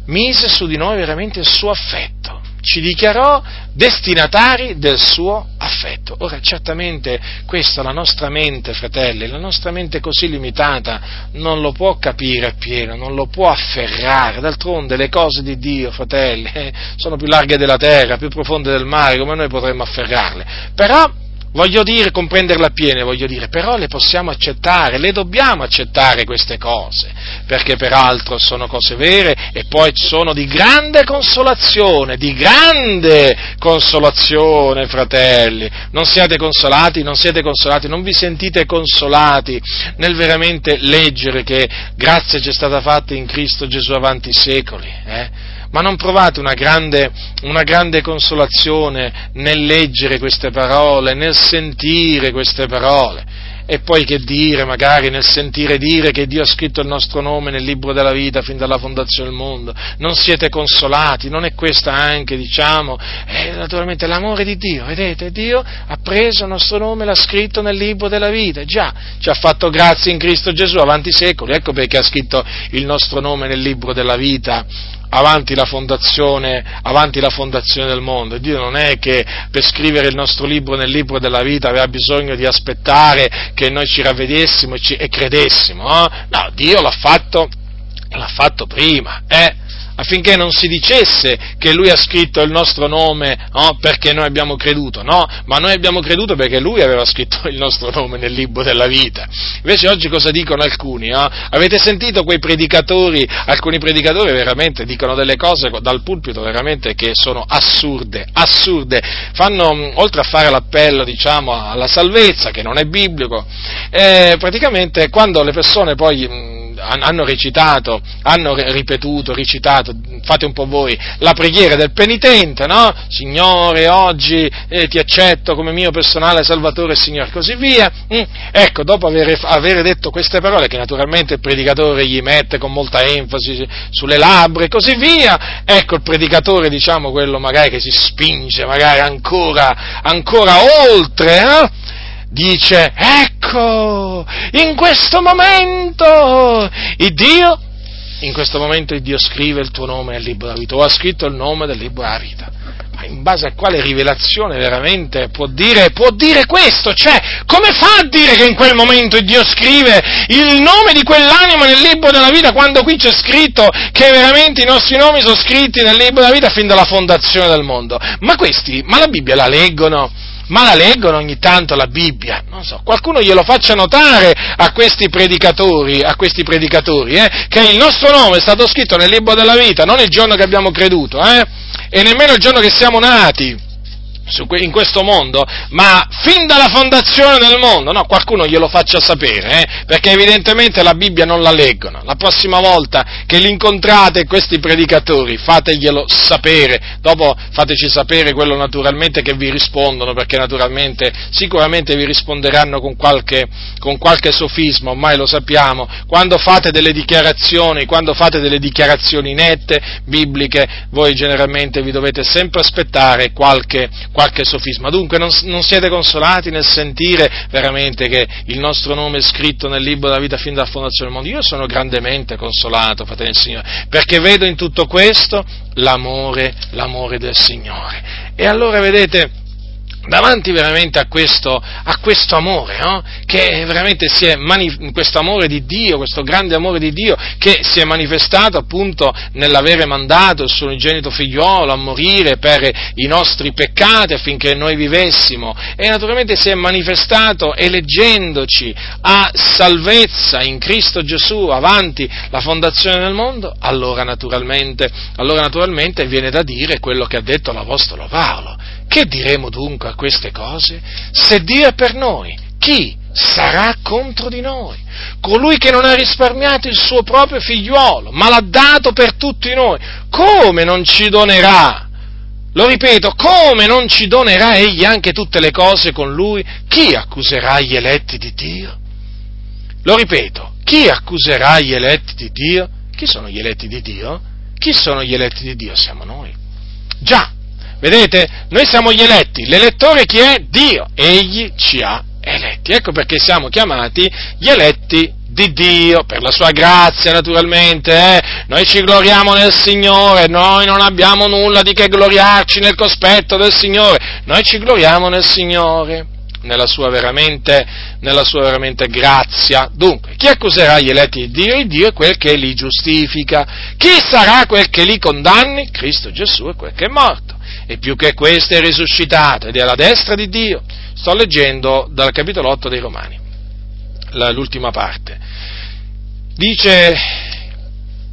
mise su di noi veramente il suo affetto, ci dichiarò destinatari del suo affetto. Ora, certamente questo la nostra mente, fratelli, la nostra mente così limitata non lo può capire appieno, non lo può afferrare. D'altronde le cose di Dio, fratelli, eh, sono più larghe della terra, più profonde del mare, come noi potremmo afferrarle. Però Voglio dire, comprenderla appieno, voglio dire, però le possiamo accettare, le dobbiamo accettare queste cose, perché peraltro sono cose vere e poi sono di grande consolazione, di grande consolazione, fratelli. Non siate consolati, non siete consolati, non vi sentite consolati nel veramente leggere che grazia ci è stata fatta in Cristo Gesù avanti i secoli, eh? Ma non provate una grande, una grande consolazione nel leggere queste parole, nel sentire queste parole? E poi che dire, magari nel sentire dire che Dio ha scritto il nostro nome nel libro della vita fin dalla fondazione del mondo. Non siete consolati, non è questa anche, diciamo, è naturalmente l'amore di Dio. Vedete, Dio ha preso il nostro nome l'ha scritto nel libro della vita. Già, ci ha fatto grazia in Cristo Gesù avanti i secoli. Ecco perché ha scritto il nostro nome nel libro della vita avanti la, avanti la fondazione, del mondo. Dio non è che per scrivere il nostro libro nel libro della vita aveva bisogno di aspettare che noi ci ravvedessimo e, ci, e credessimo. Eh? No, Dio l'ha fatto, l'ha fatto prima. Eh? Affinché non si dicesse che lui ha scritto il nostro nome no, perché noi abbiamo creduto, no, ma noi abbiamo creduto perché lui aveva scritto il nostro nome nel libro della vita. Invece oggi cosa dicono alcuni? No? Avete sentito quei predicatori, alcuni predicatori veramente dicono delle cose dal pulpito veramente che sono assurde, assurde, fanno, oltre a fare l'appello diciamo alla salvezza, che non è biblico, eh, praticamente quando le persone poi hanno recitato, hanno ripetuto, recitato, fate un po' voi, la preghiera del penitente, no? Signore, oggi eh, ti accetto come mio personale Salvatore e Signore, così via. Mm. Ecco, dopo aver, aver, detto queste parole, che naturalmente il predicatore gli mette con molta enfasi sulle labbra e così via, ecco il predicatore, diciamo, quello magari che si spinge, magari ancora, ancora oltre, eh? Dice, ecco, in questo momento il Dio, in questo momento il Dio scrive il tuo nome nel libro della vita, o ha scritto il nome del libro della vita. Ma in base a quale rivelazione veramente può dire, può dire questo? Cioè, come fa a dire che in quel momento il Dio scrive il nome di quell'anima nel libro della vita quando qui c'è scritto che veramente i nostri nomi sono scritti nel libro della vita fin dalla fondazione del mondo? Ma questi, ma la Bibbia la leggono? Ma la leggono ogni tanto la Bibbia, non so, qualcuno glielo faccia notare a questi predicatori, a questi predicatori, eh, che il nostro nome è stato scritto nel libro della vita, non il giorno che abbiamo creduto, eh, e nemmeno il giorno che siamo nati in questo mondo, ma fin dalla fondazione del mondo, no, qualcuno glielo faccia sapere, eh, perché evidentemente la Bibbia non la leggono. La prossima volta che li incontrate questi predicatori, fateglielo sapere, dopo fateci sapere quello naturalmente che vi rispondono, perché naturalmente sicuramente vi risponderanno con qualche, con qualche sofisma, ormai lo sappiamo, quando fate delle dichiarazioni, quando fate delle dichiarazioni nette, bibliche, voi generalmente vi dovete sempre aspettare qualche, qualche sofisma. Dunque non, non, siete consolati nel sentire veramente che il nostro nome è scritto nel libro della vita fin dalla fondazione del mondo. Io sono grandemente consolato, fratelli del Signore, perché vedo in tutto questo l'amore, l'amore del Signore. E allora vedete, davanti veramente a questo, a questo amore, no? che veramente si è mani- questo amore di Dio, questo grande amore di Dio che si è manifestato appunto nell'avere mandato il suo unigenito figliuolo a morire per i nostri peccati affinché noi vivessimo e naturalmente si è manifestato eleggendoci a salvezza in Cristo Gesù avanti la fondazione del mondo, allora naturalmente, allora naturalmente viene da dire quello che ha detto l'Apostolo Paolo che diremo dunque a queste cose? Se Dio è per noi, chi sarà contro di noi? Colui che non ha risparmiato il suo proprio figliuolo, ma l'ha dato per tutti noi, come non ci donerà? Lo ripeto, come non ci donerà egli anche tutte le cose con lui? Chi accuserà gli eletti di Dio? Lo ripeto, chi accuserà gli eletti di Dio? Chi sono gli eletti di Dio? Chi sono gli eletti di Dio? Siamo noi. Già, Vedete? Noi siamo gli eletti, l'elettore chi è? Dio, egli ci ha eletti. Ecco perché siamo chiamati gli eletti di Dio, per la sua grazia naturalmente, eh? noi ci gloriamo nel Signore, noi non abbiamo nulla di che gloriarci nel cospetto del Signore, noi ci gloriamo nel Signore, nella sua veramente, nella sua veramente grazia. Dunque, chi accuserà gli eletti di Dio? Il Dio è quel che li giustifica. Chi sarà quel che li condanni? Cristo Gesù è quel che è morto. E più che questo è risuscitato ed è alla destra di Dio. Sto leggendo dal capitolo 8 dei Romani l'ultima parte. Dice,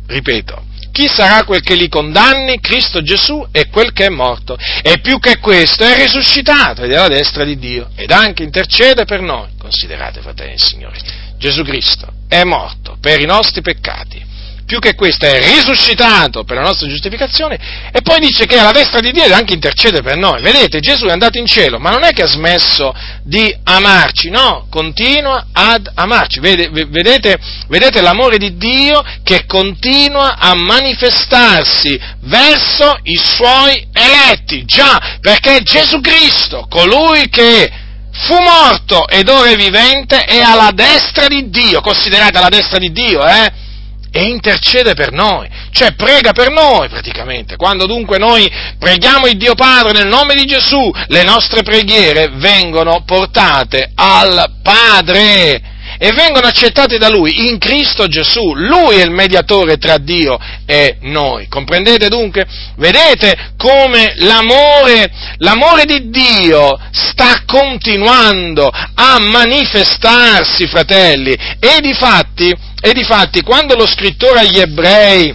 ripeto, chi sarà quel che li condanni? Cristo Gesù è quel che è morto. E più che questo è risuscitato ed è alla destra di Dio ed anche intercede per noi. Considerate, fratelli e signori, Gesù Cristo è morto per i nostri peccati più che questo è risuscitato per la nostra giustificazione e poi dice che è alla destra di Dio anche intercede per noi. Vedete, Gesù è andato in cielo, ma non è che ha smesso di amarci, no, continua ad amarci. Vedete, vedete l'amore di Dio che continua a manifestarsi verso i suoi eletti, già, perché Gesù Cristo, colui che fu morto ed ora è vivente, è alla destra di Dio, considerate alla destra di Dio, eh? E intercede per noi, cioè prega per noi praticamente. Quando dunque noi preghiamo il Dio Padre nel nome di Gesù, le nostre preghiere vengono portate al Padre e vengono accettate da Lui in Cristo Gesù. Lui è il mediatore tra Dio e noi. Comprendete dunque? Vedete come l'amore, l'amore di Dio sta continuando a manifestarsi, fratelli, e di fatti e difatti, quando lo scrittore agli ebrei,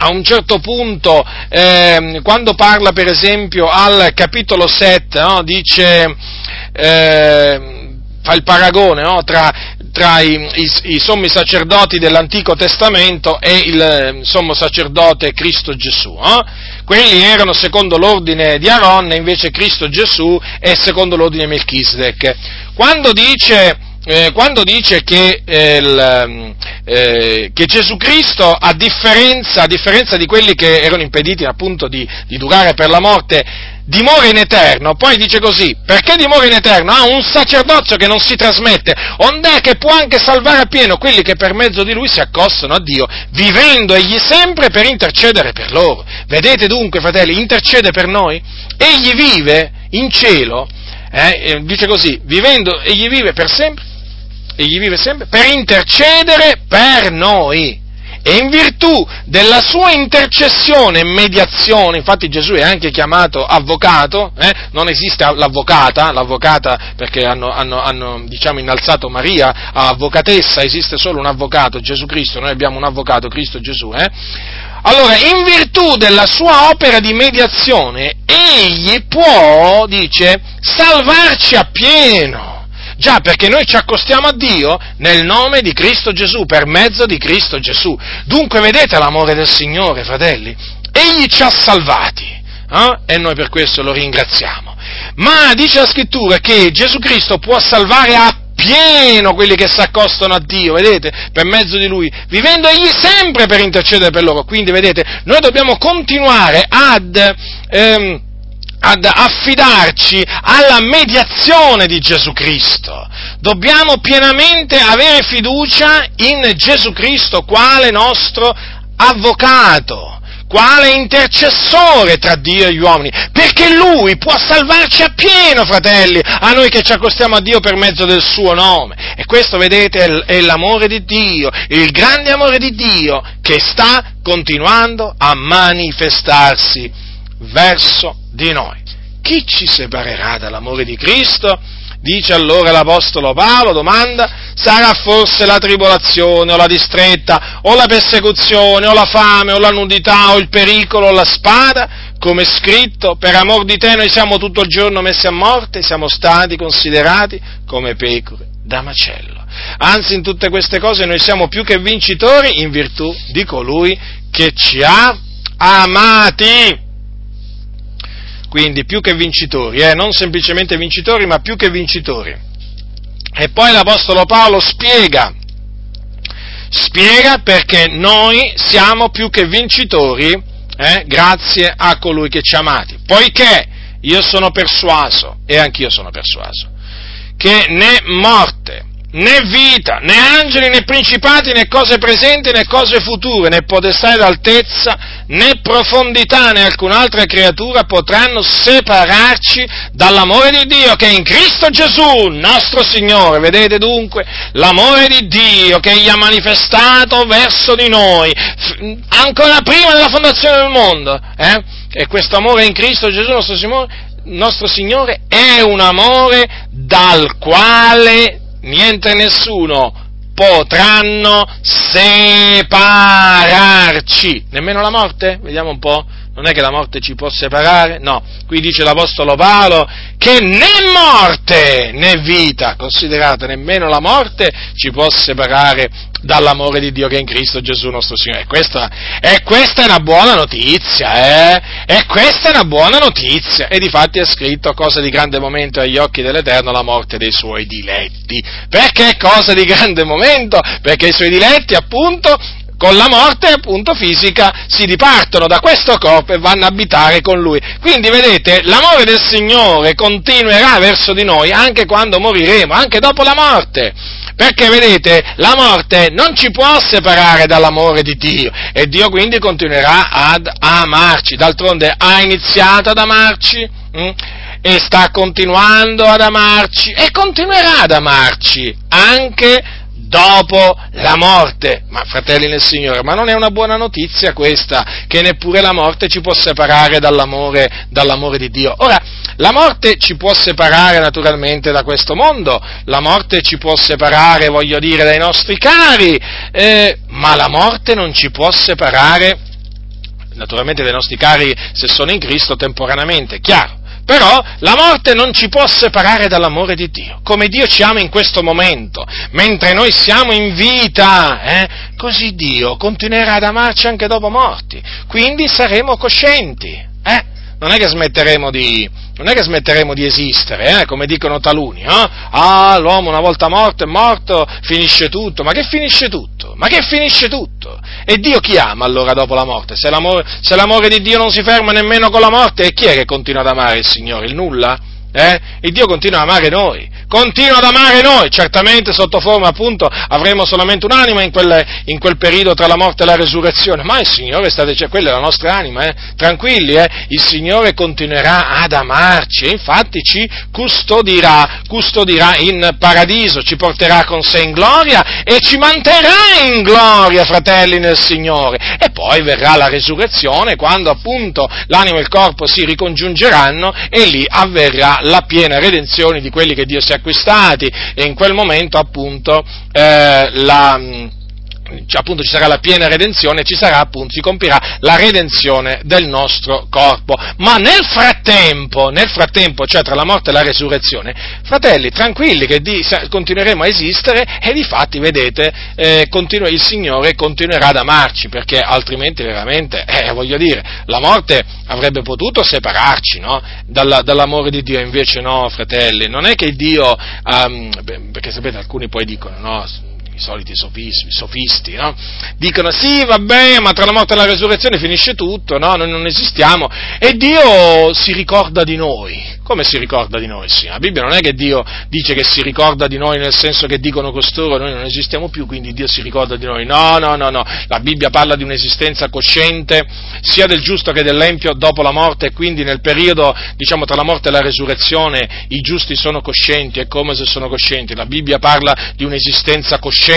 a un certo punto, eh, quando parla per esempio al capitolo 7, no, dice, eh, fa il paragone no, tra, tra i, i, i, sommi sacerdoti dell'Antico Testamento e il eh, sommo sacerdote Cristo Gesù. No? Quelli erano secondo l'ordine di Aaron, invece Cristo Gesù è secondo l'ordine di Melchizedek. Quando dice eh, quando dice che, eh, il, mm, eh, che, Gesù Cristo, a differenza, a differenza, di quelli che erano impediti appunto di, di durare per la morte, dimora in eterno, poi dice così, perché dimora in eterno? Ha un sacerdozio che non si trasmette, ond'è che può anche salvare appieno quelli che per mezzo di lui si accostano a Dio, vivendo egli sempre per intercedere per loro. Vedete dunque, fratelli, intercede per noi, egli vive in cielo, eh, dice così, vivendo, egli vive per sempre egli vive sempre, per intercedere per noi. E in virtù della sua intercessione e mediazione, infatti Gesù è anche chiamato avvocato, eh? non esiste l'avvocata, l'avvocata perché hanno, hanno, hanno diciamo, innalzato Maria a avvocatessa, esiste solo un avvocato, Gesù Cristo, noi abbiamo un avvocato, Cristo Gesù. Eh? Allora, in virtù della sua opera di mediazione, egli può, dice, salvarci appieno Già, perché noi ci accostiamo a Dio nel nome di Cristo Gesù, per mezzo di Cristo Gesù. Dunque vedete l'amore del Signore, fratelli? Egli ci ha salvati eh? e noi per questo lo ringraziamo. Ma dice la scrittura che Gesù Cristo può salvare a pieno quelli che si accostano a Dio, vedete, per mezzo di Lui, vivendo egli sempre per intercedere per loro. Quindi, vedete, noi dobbiamo continuare ad ehm, ad affidarci alla mediazione di Gesù Cristo. Dobbiamo pienamente avere fiducia in Gesù Cristo quale nostro avvocato, quale intercessore tra Dio e gli uomini, perché Lui può salvarci appieno, fratelli, a noi che ci accostiamo a Dio per mezzo del suo nome. E questo, vedete, è l'amore di Dio, il grande amore di Dio che sta continuando a manifestarsi verso di noi. Chi ci separerà dall'amore di Cristo? Dice allora l'Apostolo Paolo, domanda, sarà forse la tribolazione o la distretta o la persecuzione o la fame o la nudità o il pericolo o la spada? Come scritto, per amor di te noi siamo tutto il giorno messi a morte, siamo stati considerati come pecore da macello. Anzi, in tutte queste cose noi siamo più che vincitori in virtù di colui che ci ha amati quindi più che vincitori, eh? non semplicemente vincitori, ma più che vincitori. E poi l'Apostolo Paolo spiega, spiega perché noi siamo più che vincitori eh? grazie a colui che ci ha amati, poiché io sono persuaso, e anch'io sono persuaso, che né morte, né vita, né angeli, né principati, né cose presenti, né cose future, né potestà ed altezza, né profondità, né alcun'altra creatura potranno separarci dall'amore di Dio che è in Cristo Gesù, nostro Signore. Vedete dunque l'amore di Dio che Egli ha manifestato verso di noi, ancora prima della fondazione del mondo. Eh? E questo amore in Cristo Gesù, nostro Signore, nostro Signore è un amore dal quale niente e nessuno potranno separarci, nemmeno la morte, vediamo un po', non è che la morte ci può separare, no, qui dice l'Apostolo Paolo che né morte né vita, considerate, nemmeno la morte ci può separare dall'amore di Dio che è in Cristo Gesù nostro Signore. E questa, e questa è una buona notizia, eh? E questa è una buona notizia. E difatti è scritto cosa di grande momento agli occhi dell'Eterno la morte dei suoi diletti. Perché cosa di grande momento? Perché i suoi diletti appunto con la morte appunto fisica si dipartono da questo corpo e vanno a abitare con lui. Quindi vedete, l'amore del Signore continuerà verso di noi anche quando moriremo, anche dopo la morte. Perché vedete, la morte non ci può separare dall'amore di Dio e Dio quindi continuerà ad amarci. D'altronde ha iniziato ad amarci hm? e sta continuando ad amarci e continuerà ad amarci anche dopo la morte. Ma fratelli nel Signore, ma non è una buona notizia questa, che neppure la morte ci può separare dall'amore, dall'amore di Dio. Ora, la morte ci può separare naturalmente da questo mondo, la morte ci può separare, voglio dire, dai nostri cari, eh, ma la morte non ci può separare naturalmente dai nostri cari se sono in Cristo temporaneamente, chiaro. Però la morte non ci può separare dall'amore di Dio, come Dio ci ama in questo momento, mentre noi siamo in vita, eh, così Dio continuerà ad amarci anche dopo morti, quindi saremo coscienti, eh? non, è che smetteremo di, non è che smetteremo di esistere, eh, come dicono taluni, eh? ah l'uomo una volta morto è morto, finisce tutto, ma che finisce tutto? Ma che finisce tutto? E Dio chi ama allora dopo la morte? Se l'amore, se l'amore di Dio non si ferma nemmeno con la morte, e chi è che continua ad amare il Signore? Il nulla? Eh? Il Dio continua ad amare noi, continua ad amare noi, certamente sotto forma appunto avremo solamente un'anima in quel, in quel periodo tra la morte e la resurrezione, ma il Signore, state, cioè, quella è la nostra anima, eh? tranquilli, eh? il Signore continuerà ad amarci e infatti ci custodirà, custodirà in paradiso, ci porterà con sé in gloria e ci manterrà in gloria, fratelli nel Signore. E poi verrà la resurrezione quando appunto l'anima e il corpo si ricongiungeranno e lì avverrà la piena redenzione di quelli che Dio si è acquistati e in quel momento appunto eh, la appunto ci sarà la piena redenzione, ci sarà appunto, si compirà la redenzione del nostro corpo. Ma nel frattempo, nel frattempo, cioè tra la morte e la resurrezione, fratelli, tranquilli che di, continueremo a esistere e di fatti, vedete, eh, continu- il Signore continuerà ad amarci, perché altrimenti veramente, eh, voglio dire, la morte avrebbe potuto separarci no? Dalla, dall'amore di Dio, invece no, fratelli, non è che Dio, um, perché sapete alcuni poi dicono, no, i soliti sofisti, sofisti no? dicono sì, vabbè, ma tra la morte e la resurrezione finisce tutto, no? noi non esistiamo, e Dio si ricorda di noi. Come si ricorda di noi? Sì, la Bibbia non è che Dio dice che si ricorda di noi nel senso che dicono costoro noi non esistiamo più, quindi Dio si ricorda di noi. No, no, no, no. La Bibbia parla di un'esistenza cosciente sia del giusto che dell'empio dopo la morte e quindi nel periodo, diciamo, tra la morte e la resurrezione i giusti sono coscienti, è come se sono coscienti. La Bibbia parla di un'esistenza cosciente.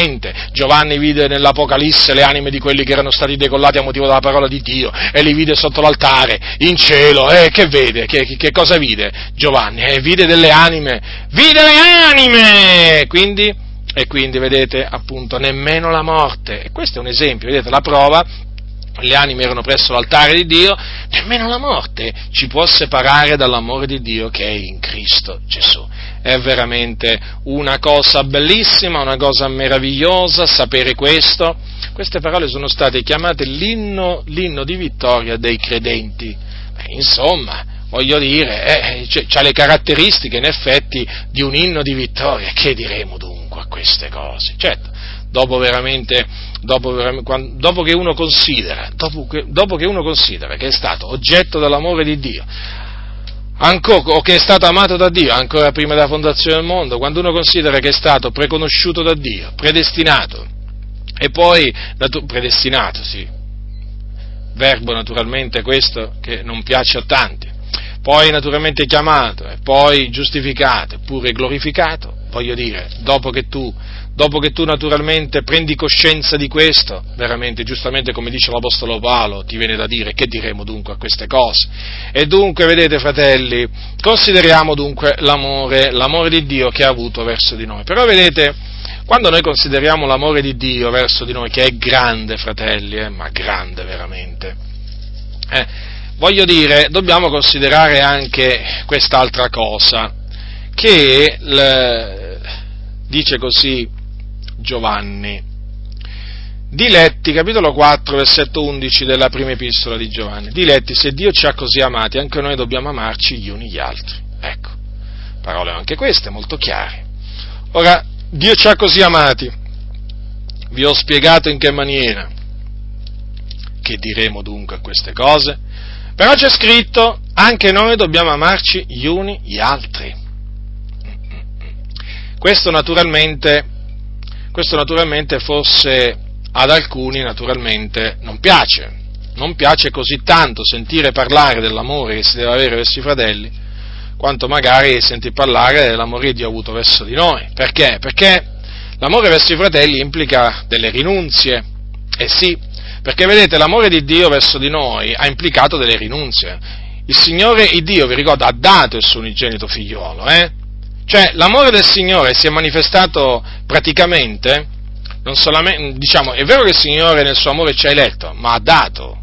Giovanni vide nell'Apocalisse le anime di quelli che erano stati decollati a motivo della parola di Dio e li vide sotto l'altare, in cielo. E eh, che vede? Che, che cosa vide? Giovanni, eh, vide delle anime, vide le anime! Quindi, e quindi, vedete, appunto, nemmeno la morte. E questo è un esempio, vedete, la prova, le anime erano presso l'altare di Dio, nemmeno la morte ci può separare dall'amore di Dio che è in Cristo Gesù. È veramente una cosa bellissima, una cosa meravigliosa sapere questo. Queste parole sono state chiamate l'inno, l'inno di vittoria dei credenti. Beh, insomma, voglio dire, eh, ha le caratteristiche in effetti di un inno di vittoria. Che diremo dunque a queste cose? Certo, dopo veramente, dopo, dopo, che, uno dopo, che, dopo che uno considera che è stato oggetto dell'amore di Dio, ancora, o che è stato amato da Dio ancora prima della fondazione del mondo, quando uno considera che è stato preconosciuto da Dio, predestinato, e poi, predestinato, sì, verbo naturalmente questo che non piace a tanti, poi naturalmente chiamato, e poi giustificato, eppure glorificato, voglio dire, dopo che tu dopo che tu naturalmente prendi coscienza di questo, veramente, giustamente come dice l'Apostolo Paolo, ti viene da dire che diremo dunque a queste cose. E dunque, vedete fratelli, consideriamo dunque l'amore, l'amore di Dio che ha avuto verso di noi. Però vedete, quando noi consideriamo l'amore di Dio verso di noi, che è grande, fratelli, eh, ma grande veramente, eh, voglio dire, dobbiamo considerare anche quest'altra cosa, che l, dice così Giovanni. Diletti, capitolo 4, versetto 11 della prima epistola di Giovanni. Diletti, se Dio ci ha così amati, anche noi dobbiamo amarci gli uni gli altri. Ecco, parole anche queste molto chiare. Ora, Dio ci ha così amati. Vi ho spiegato in che maniera. Che diremo dunque a queste cose? Però c'è scritto, anche noi dobbiamo amarci gli uni gli altri. Questo naturalmente questo naturalmente forse ad alcuni naturalmente non piace, non piace così tanto sentire parlare dell'amore che si deve avere verso i fratelli, quanto magari sentir parlare dell'amore che Dio ha avuto verso di noi. Perché? Perché l'amore verso i fratelli implica delle rinunzie, eh sì, perché vedete l'amore di Dio verso di noi ha implicato delle rinunzie. Il Signore, il Dio, vi ricordo, ha dato il suo unigenito figliolo, eh? Cioè, l'amore del Signore si è manifestato praticamente, diciamo, è vero che il Signore nel suo amore ci ha eletto, ma ha dato,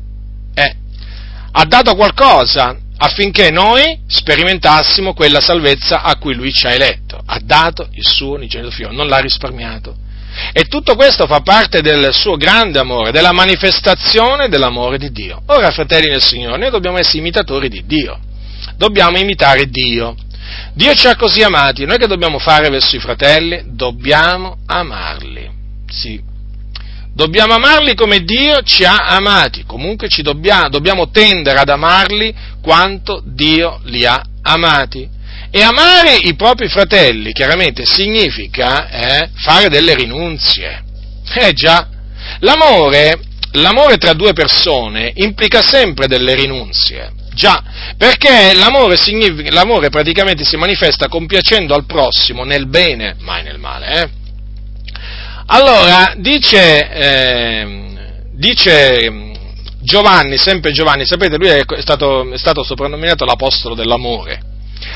eh, ha dato qualcosa affinché noi sperimentassimo quella salvezza a cui Lui ci ha eletto. Ha dato il suo unigenito figlio, non l'ha risparmiato. E tutto questo fa parte del suo grande amore, della manifestazione dell'amore di Dio. Ora, fratelli del Signore, noi dobbiamo essere imitatori di Dio. Dobbiamo imitare Dio. Dio ci ha così amati, noi che dobbiamo fare verso i fratelli? Dobbiamo amarli, sì. Dobbiamo amarli come Dio ci ha amati, comunque dobbiamo, dobbiamo tendere ad amarli quanto Dio li ha amati. E amare i propri fratelli, chiaramente, significa eh, fare delle rinunzie. Eh già, l'amore, l'amore tra due persone implica sempre delle rinunzie. Già, perché l'amore, l'amore, praticamente si manifesta compiacendo al prossimo nel bene, mai nel male. Eh? Allora, dice, eh, dice, Giovanni, sempre Giovanni, sapete, lui è stato, è stato soprannominato l'apostolo dell'amore.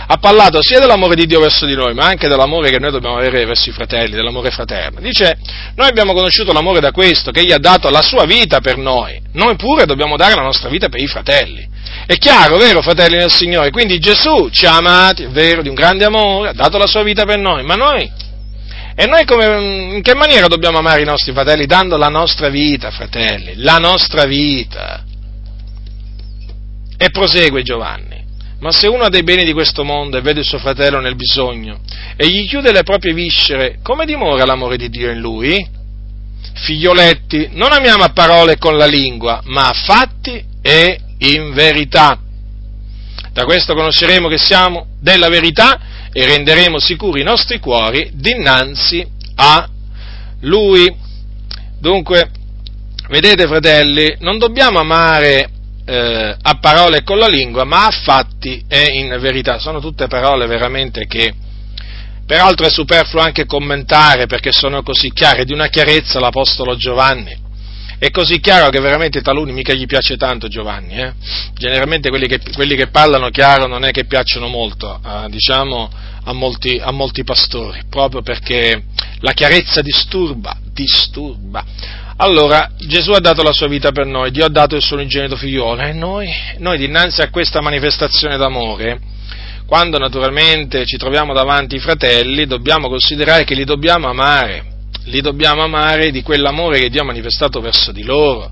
Ha parlato sia dell'amore di Dio verso di noi, ma anche dell'amore che noi dobbiamo avere verso i fratelli, dell'amore fraterno. Dice, noi abbiamo conosciuto l'amore da questo, che egli ha dato la sua vita per noi. Noi pure dobbiamo dare la nostra vita per i fratelli. È chiaro, vero, fratelli del Signore? Quindi Gesù ci ha amati, è vero, di un grande amore, ha dato la sua vita per noi, ma noi? E noi come, in che maniera dobbiamo amare i nostri fratelli? Dando la nostra vita, fratelli, la nostra vita. E prosegue Giovanni. Ma se uno ha dei beni di questo mondo e vede il suo fratello nel bisogno e gli chiude le proprie viscere, come dimora l'amore di Dio in lui? Figlioletti, non amiamo a parole con la lingua, ma a fatti e in verità. Da questo conosceremo che siamo della verità e renderemo sicuri i nostri cuori dinanzi a Lui. Dunque, vedete fratelli, non dobbiamo amare eh, a parole con la lingua, ma a fatti e in verità. Sono tutte parole veramente che, peraltro è superfluo anche commentare perché sono così chiare, di una chiarezza l'Apostolo Giovanni è così chiaro che veramente taluni mica gli piace tanto Giovanni. Eh? Generalmente quelli che, quelli che, parlano chiaro non è che piacciono molto, eh, diciamo, a molti, a molti pastori, proprio perché la chiarezza disturba, disturba. Allora, Gesù ha dato la sua vita per noi, Dio ha dato il suo unigenito figliolo e noi, noi dinanzi a questa manifestazione d'amore, quando naturalmente ci troviamo davanti ai fratelli, dobbiamo considerare che li dobbiamo amare, li dobbiamo amare di quell'amore che Dio ha manifestato verso di loro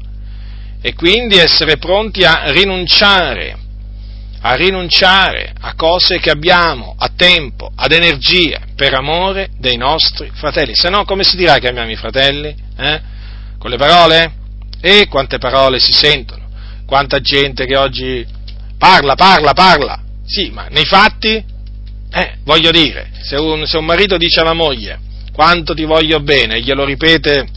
e quindi essere pronti a rinunciare, a rinunciare a cose che abbiamo, a tempo, ad energia, per amore dei nostri fratelli. Se no, come si dirà che amiamo i fratelli? Eh? Con le parole? E quante parole si sentono? Quanta gente che oggi parla, parla, parla, Sì, ma nei fatti, eh, voglio dire, se un, se un marito dice alla moglie quanto ti voglio bene, glielo ripete,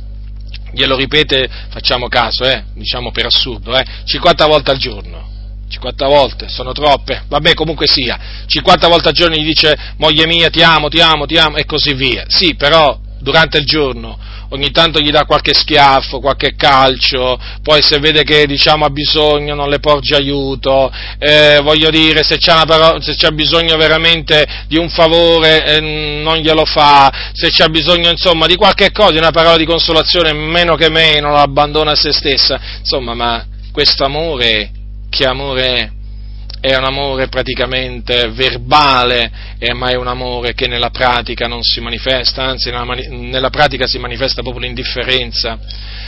glielo ripete, facciamo caso, eh, diciamo per assurdo, eh, 50 volte al giorno, 50 volte, sono troppe, vabbè comunque sia, 50 volte al giorno gli dice moglie mia ti amo, ti amo, ti amo e così via, sì però durante il giorno ogni tanto gli dà qualche schiaffo, qualche calcio, poi se vede che diciamo, ha bisogno non le porge aiuto, eh, voglio dire se c'ha, parola, se c'ha, bisogno veramente di un favore eh, non glielo fa, se c'ha bisogno insomma di qualche cosa, di una parola di consolazione, meno che meno lo abbandona a se stessa, insomma ma questo amore, che amore è? È un amore praticamente verbale, eh, ma è un amore che nella pratica non si manifesta, anzi nella, nella pratica si manifesta proprio l'indifferenza,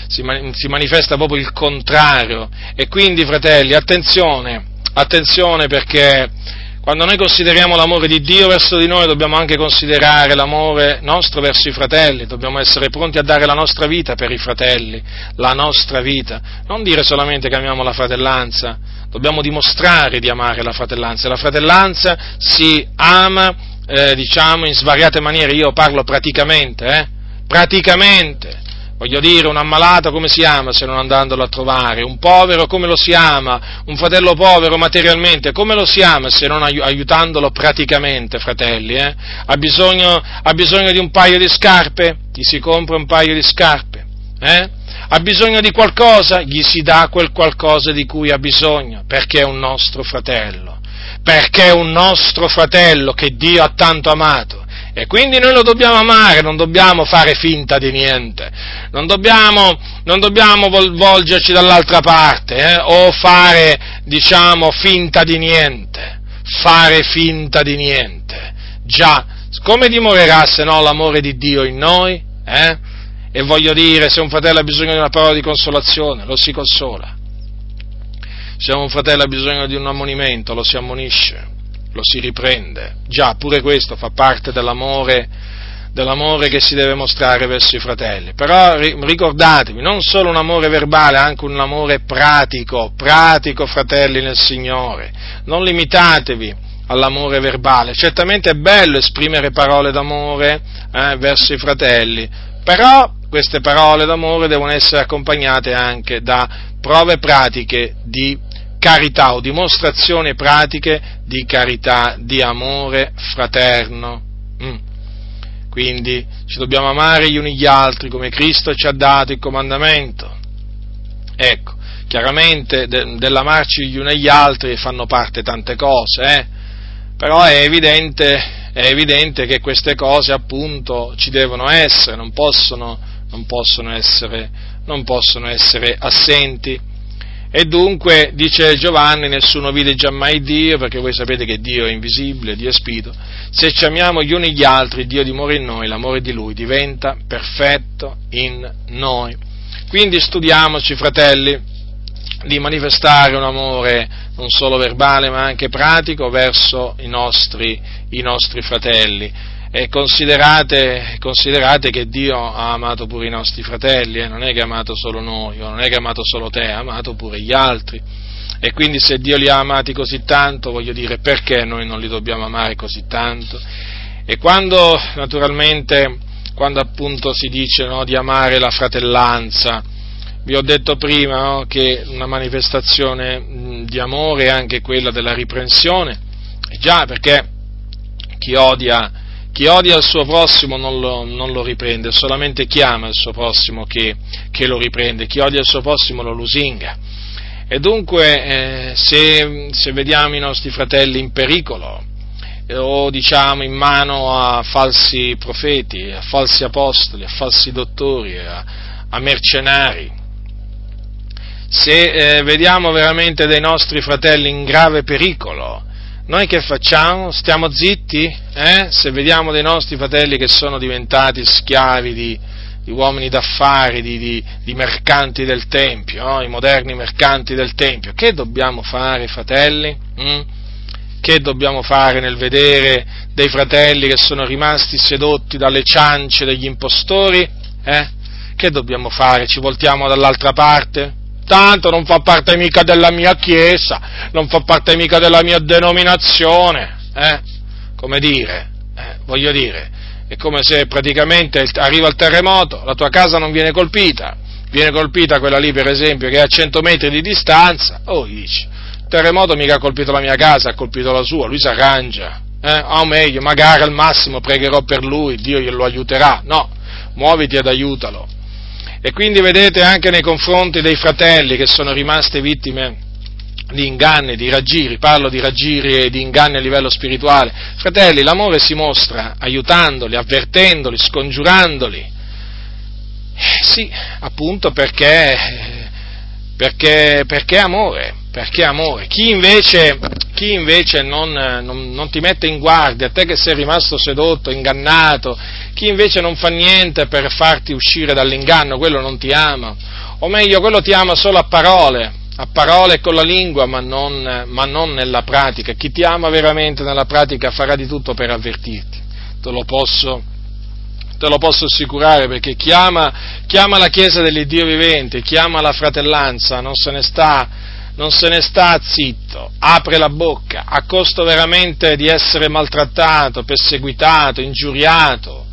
si, si, manifesta proprio il contrario. E quindi, fratelli, attenzione, attenzione perché quando noi consideriamo l'amore di Dio verso di noi dobbiamo anche considerare l'amore nostro verso i fratelli, dobbiamo essere pronti a dare la nostra vita per i fratelli, la nostra vita, non dire solamente che amiamo la fratellanza, dobbiamo dimostrare di amare la fratellanza. La fratellanza si ama, eh, diciamo, in svariate maniere. Io parlo praticamente, eh? Praticamente. Voglio dire, un ammalato come si ama se non andandolo a trovare? Un povero come lo si ama? Un fratello povero materialmente come lo si ama se non aiutandolo praticamente, fratelli? Eh? Ha, bisogno, ha bisogno di un paio di scarpe? Gli si compra un paio di scarpe? Eh? Ha bisogno di qualcosa, gli si dà quel qualcosa di cui ha bisogno, perché è un nostro fratello, perché è un nostro fratello che Dio ha tanto amato. E quindi noi lo dobbiamo amare, non dobbiamo fare finta di niente, non dobbiamo, non dobbiamo volgerci dall'altra parte eh, o fare, diciamo, finta di niente, fare finta di niente. Già, come dimorerà se no l'amore di Dio in noi? Eh? E voglio dire, se un fratello ha bisogno di una parola di consolazione, lo si consola. Se un fratello ha bisogno di un ammonimento, lo si ammonisce, lo si riprende. Già, pure questo fa parte dell'amore, dell'amore che si deve mostrare verso i fratelli. Però ricordatevi, non solo un amore verbale, anche un amore pratico, pratico, fratelli nel Signore. Non limitatevi all'amore verbale. Certamente è bello esprimere parole d'amore eh, verso i fratelli, però queste parole d'amore devono essere accompagnate anche da prove pratiche di carità o dimostrazioni pratiche di carità, di amore fraterno. Mm. Quindi ci dobbiamo amare gli uni gli altri come Cristo ci ha dato il comandamento. Ecco, chiaramente de- dell'amarci gli uni agli altri fanno parte tante cose, eh? però è evidente, è evidente che queste cose appunto ci devono essere, non possono non possono essere, non possono essere assenti. E dunque, dice Giovanni, nessuno vide giammai Dio, perché voi sapete che Dio è invisibile, Dio è spirito. Se ci amiamo gli uni gli altri, Dio dimora in noi, l'amore di Lui diventa perfetto in noi. Quindi studiamoci, fratelli, di manifestare un amore non solo verbale ma anche pratico verso i nostri, i nostri fratelli e considerate, considerate, che Dio ha amato pure i nostri fratelli, eh? non è che ha amato solo noi, non è che ha amato solo te, ha amato pure gli altri. E quindi se Dio li ha amati così tanto, voglio dire, perché noi non li dobbiamo amare così tanto? E quando, naturalmente, quando appunto si dice no, di amare la fratellanza, vi ho detto prima no, che una manifestazione di amore è anche quella della riprensione, già perché chi odia chi odia il suo prossimo non lo, non lo riprende, solamente chi ama il suo prossimo che, che, lo riprende, chi odia il suo prossimo lo lusinga. E dunque eh, se, se, vediamo i nostri fratelli in pericolo eh, o diciamo in mano a falsi profeti, a falsi apostoli, a falsi dottori, a, a mercenari, se eh, vediamo veramente dei nostri fratelli in grave pericolo, noi che facciamo? Stiamo zitti? Eh? Se vediamo dei nostri fratelli che sono diventati schiavi di, di uomini d'affari, di, di, di, mercanti del Tempio, no? i moderni mercanti del Tempio, che dobbiamo fare, fratelli? Mm? Che dobbiamo fare nel vedere dei fratelli che sono rimasti sedotti dalle ciance degli impostori? Eh? Che dobbiamo fare? Ci voltiamo dall'altra parte? Tanto non fa parte mica della mia chiesa, non fa parte mica della mia denominazione, eh? Come dire, eh, voglio dire, è come se praticamente arriva il terremoto, la tua casa non viene colpita, viene colpita quella lì per esempio che è a 100 metri di distanza, oh dici, il terremoto mica ha colpito la mia casa, ha colpito la sua, lui si arrangia, eh? o meglio, magari al massimo pregherò per lui, Dio glielo aiuterà, no, muoviti ed aiutalo. E quindi vedete anche nei confronti dei fratelli che sono rimasti vittime di inganni, di raggiri, parlo di raggiri e di inganni a livello spirituale. Fratelli, l'amore si mostra aiutandoli, avvertendoli, scongiurandoli. Eh, sì, appunto perché, perché, perché amore, perché amore. Chi invece, chi invece non, non, non, ti mette in guardia, te che sei rimasto sedotto, ingannato, chi invece non fa niente per farti uscire dall'inganno, quello non ti ama, o meglio, quello ti ama solo a parole, a parole e con la lingua, ma non, ma non, nella pratica. Chi ti ama veramente nella pratica farà di tutto per avvertirti. Te lo posso, te lo posso assicurare perché chi ama, chi ama la Chiesa dell'Iddio vivente, chi ama la fratellanza, non se ne sta, non se ne sta zitto, apre la bocca, a costo veramente di essere maltrattato, perseguitato, ingiuriato,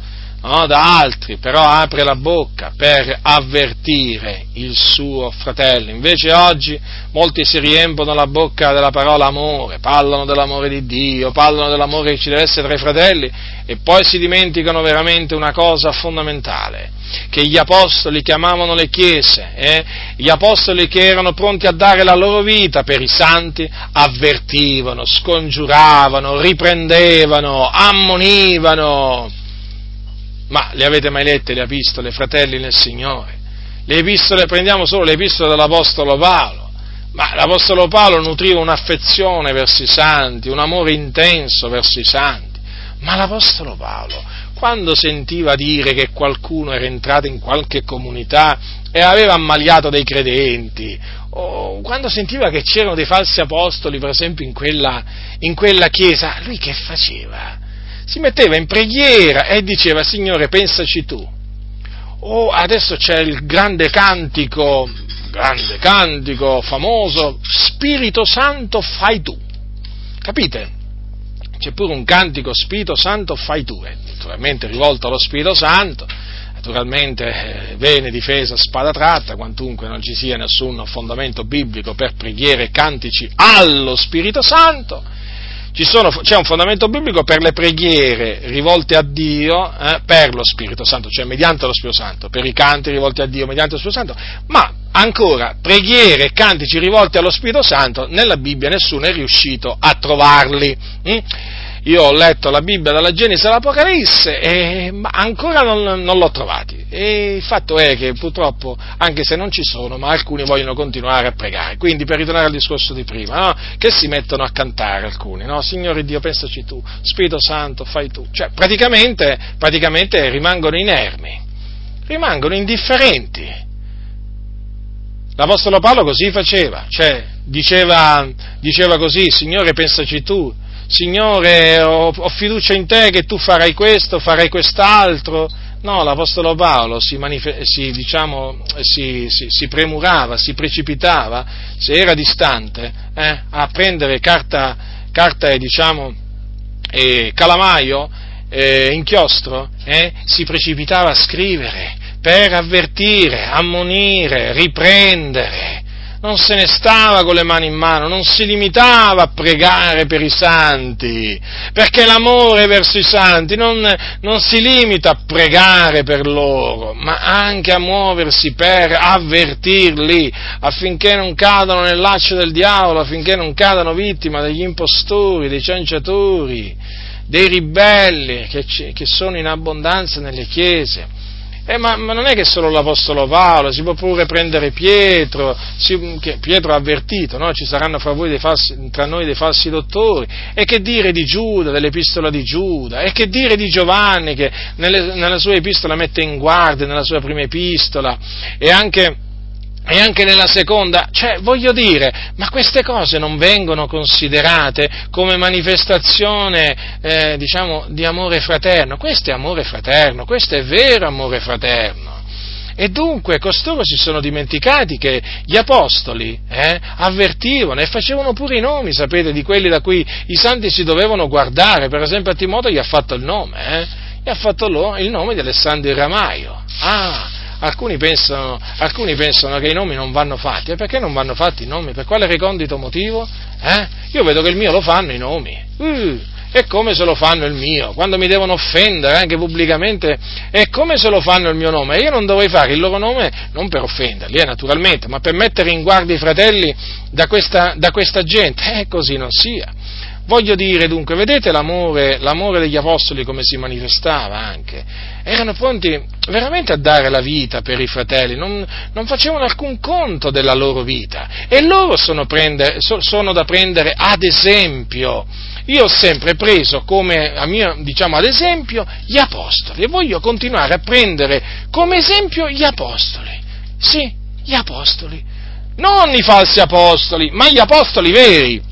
no, da altri, però apre la bocca per avvertire il suo fratello. Invece oggi molti si riempiono la bocca della parola amore, parlano dell'amore di Dio, parlano dell'amore che ci deve essere tra i fratelli e poi si dimenticano veramente una cosa fondamentale, che gli apostoli chiamavano le chiese, eh? gli apostoli che erano pronti a dare la loro vita per i santi, avvertivano, scongiuravano, riprendevano, ammonivano ma le avete mai lette le epistole, fratelli nel Signore? Le epistole, prendiamo solo le epistole dell'Apostolo Paolo, ma l'Apostolo Paolo nutriva un'affezione verso i santi, un amore intenso verso i santi, ma l'Apostolo Paolo, quando sentiva dire che qualcuno era entrato in qualche comunità e aveva ammaliato dei credenti, o quando sentiva che c'erano dei falsi apostoli, per esempio, in quella, in quella chiesa, lui che faceva? Si metteva in preghiera e diceva, Signore, pensaci tu. Oh, adesso c'è il grande cantico, grande cantico famoso, Spirito Santo fai tu. Capite? C'è pure un cantico Spirito Santo fai tu, è naturalmente rivolto allo Spirito Santo, naturalmente eh, viene difesa spada tratta, quantunque non ci sia nessun fondamento biblico per preghiere e cantici allo Spirito Santo, sono, c'è un fondamento biblico per le preghiere rivolte a Dio eh, per lo Spirito Santo, cioè mediante lo Spirito Santo, per i canti rivolti a Dio mediante lo Spirito Santo, ma ancora preghiere e cantici rivolti allo Spirito Santo, nella Bibbia nessuno è riuscito a trovarli. Hm? Io ho letto la Bibbia dalla Genesi all'Apocalisse, e, ma ancora non, non l'ho trovati. E il fatto è che purtroppo, anche se non ci sono, ma alcuni vogliono continuare a pregare. Quindi, per ritornare al discorso di prima, no? che si mettono a cantare alcuni, no? Signore Dio, pensaci tu, Spirito Santo, fai tu. Cioè, praticamente, praticamente rimangono inermi, rimangono indifferenti. L'Apostolo Paolo così faceva, cioè diceva, diceva così, Signore pensaci tu, Signore, ho, ho, fiducia in te che tu farai questo, farai quest'altro. No, l'Apostolo Paolo si, manif- si, diciamo, si, si premurava, si precipitava, se era distante, eh, a prendere carta, carta e diciamo, eh, calamaio, eh, inchiostro, eh, si precipitava a scrivere per avvertire, ammonire, riprendere, non se ne stava con le mani in mano, non si limitava a pregare per i santi, perché l'amore verso i santi non, non si limita a pregare per loro, ma anche a muoversi per avvertirli affinché non cadano nel laccio del diavolo, affinché non cadano vittima degli impostori, dei cianciatori, dei ribelli che, che sono in abbondanza nelle chiese eh, ma, ma, non è che solo l'Apostolo Paolo, si può pure prendere Pietro, si, Pietro ha avvertito, no? ci saranno fra, falsi, tra noi dei falsi dottori, e che dire di Giuda, dell'epistola di Giuda, e che dire di Giovanni che nelle, nella sua epistola mette in guardia, nella sua prima epistola, e anche e anche nella seconda, cioè voglio dire, ma queste cose non vengono considerate come manifestazione, eh, diciamo, di amore fraterno, questo è amore fraterno, questo è vero amore fraterno. E dunque costoro si sono dimenticati che gli apostoli eh, avvertivano e facevano pure i nomi, sapete, di quelli da cui i santi si dovevano guardare. Per esempio a Timoteo gli ha fatto il nome, eh? gli ha fatto il nome di Alessandro il Ramaio. Ah, alcuni pensano, alcuni pensano, che i nomi non vanno fatti. E perché non vanno fatti i nomi? Per quale recondito motivo? Eh? Io vedo che il mio lo fanno i nomi. Uh, è come se lo fanno il mio, quando mi devono offendere anche pubblicamente, è come se lo fanno il mio nome. E io non dovrei fare il loro nome non per offenderli, eh, naturalmente, ma per mettere in guardia i fratelli da questa, da questa gente. Eh, così non sia. Voglio dire dunque, vedete l'amore, l'amore, degli apostoli come si manifestava anche? Erano pronti veramente a dare la vita per i fratelli, non, non facevano alcun conto della loro vita e loro sono, prendere, sono da prendere ad esempio. Io ho sempre preso come, mio, diciamo, ad esempio gli apostoli e voglio continuare a prendere come esempio gli apostoli. Sì, gli apostoli. Non i falsi apostoli, ma gli apostoli veri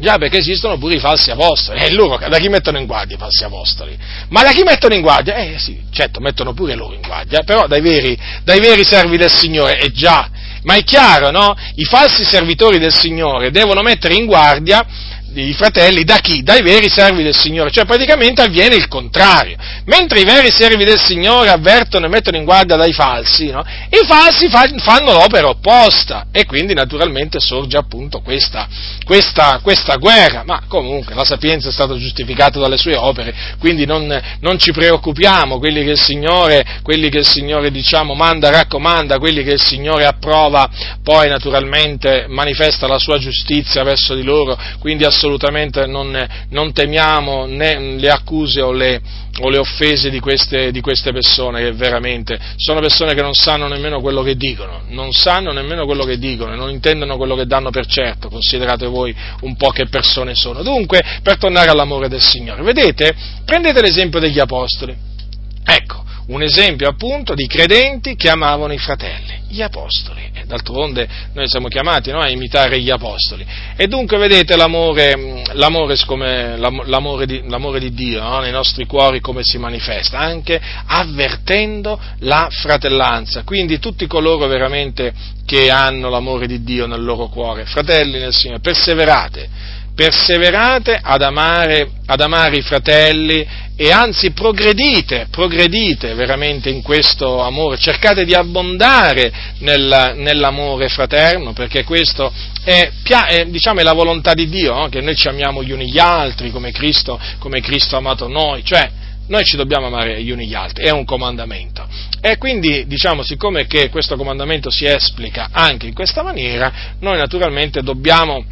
Già perché esistono pure i falsi apostoli, e eh, loro da chi mettono in guardia i falsi apostoli? Ma da chi mettono in guardia? Eh sì, certo, mettono pure loro in guardia, però dai veri, dai veri servi del Signore, eh già, ma è chiaro, no? I falsi servitori del Signore devono mettere in guardia i fratelli da chi? Dai veri servi del Signore, cioè praticamente avviene il contrario. Mentre i veri servi del Signore avvertono e mettono in guardia dai falsi, no? i falsi fa, fanno l'opera opposta e quindi naturalmente sorge appunto questa, questa, questa, guerra, ma comunque la sapienza è stata giustificata dalle sue opere, quindi non, non ci preoccupiamo, quelli che il Signore, quelli che il Signore diciamo, manda, raccomanda, quelli che il Signore approva, poi naturalmente manifesta la sua giustizia verso di loro, quindi assolutamente non, non temiamo né le accuse o le, o le offese di queste, di queste, persone, che veramente sono persone che non sanno nemmeno quello che dicono, non sanno nemmeno quello che dicono non intendono quello che danno per certo, considerate voi un po' che persone sono. Dunque, per tornare all'amore del Signore, vedete, prendete l'esempio degli Apostoli. Ecco, un esempio appunto di credenti che amavano i fratelli, gli apostoli. D'altronde noi siamo chiamati no, a imitare gli apostoli. E dunque vedete l'amore, l'amore, l'amore, di, l'amore di, Dio no, nei nostri cuori come si manifesta, anche avvertendo la fratellanza. Quindi tutti coloro veramente che hanno l'amore di Dio nel loro cuore, fratelli nel Signore, perseverate perseverate ad amare, ad amare, i fratelli e anzi progredite, progredite veramente in questo amore, cercate di abbondare nel, nell'amore fraterno perché questo è, è, diciamo, è, la volontà di Dio, no? che noi ci amiamo gli uni gli altri come Cristo, come Cristo ha amato noi, cioè noi ci dobbiamo amare gli uni gli altri, è un comandamento. E quindi, diciamo, siccome che questo comandamento si esplica anche in questa maniera, noi naturalmente dobbiamo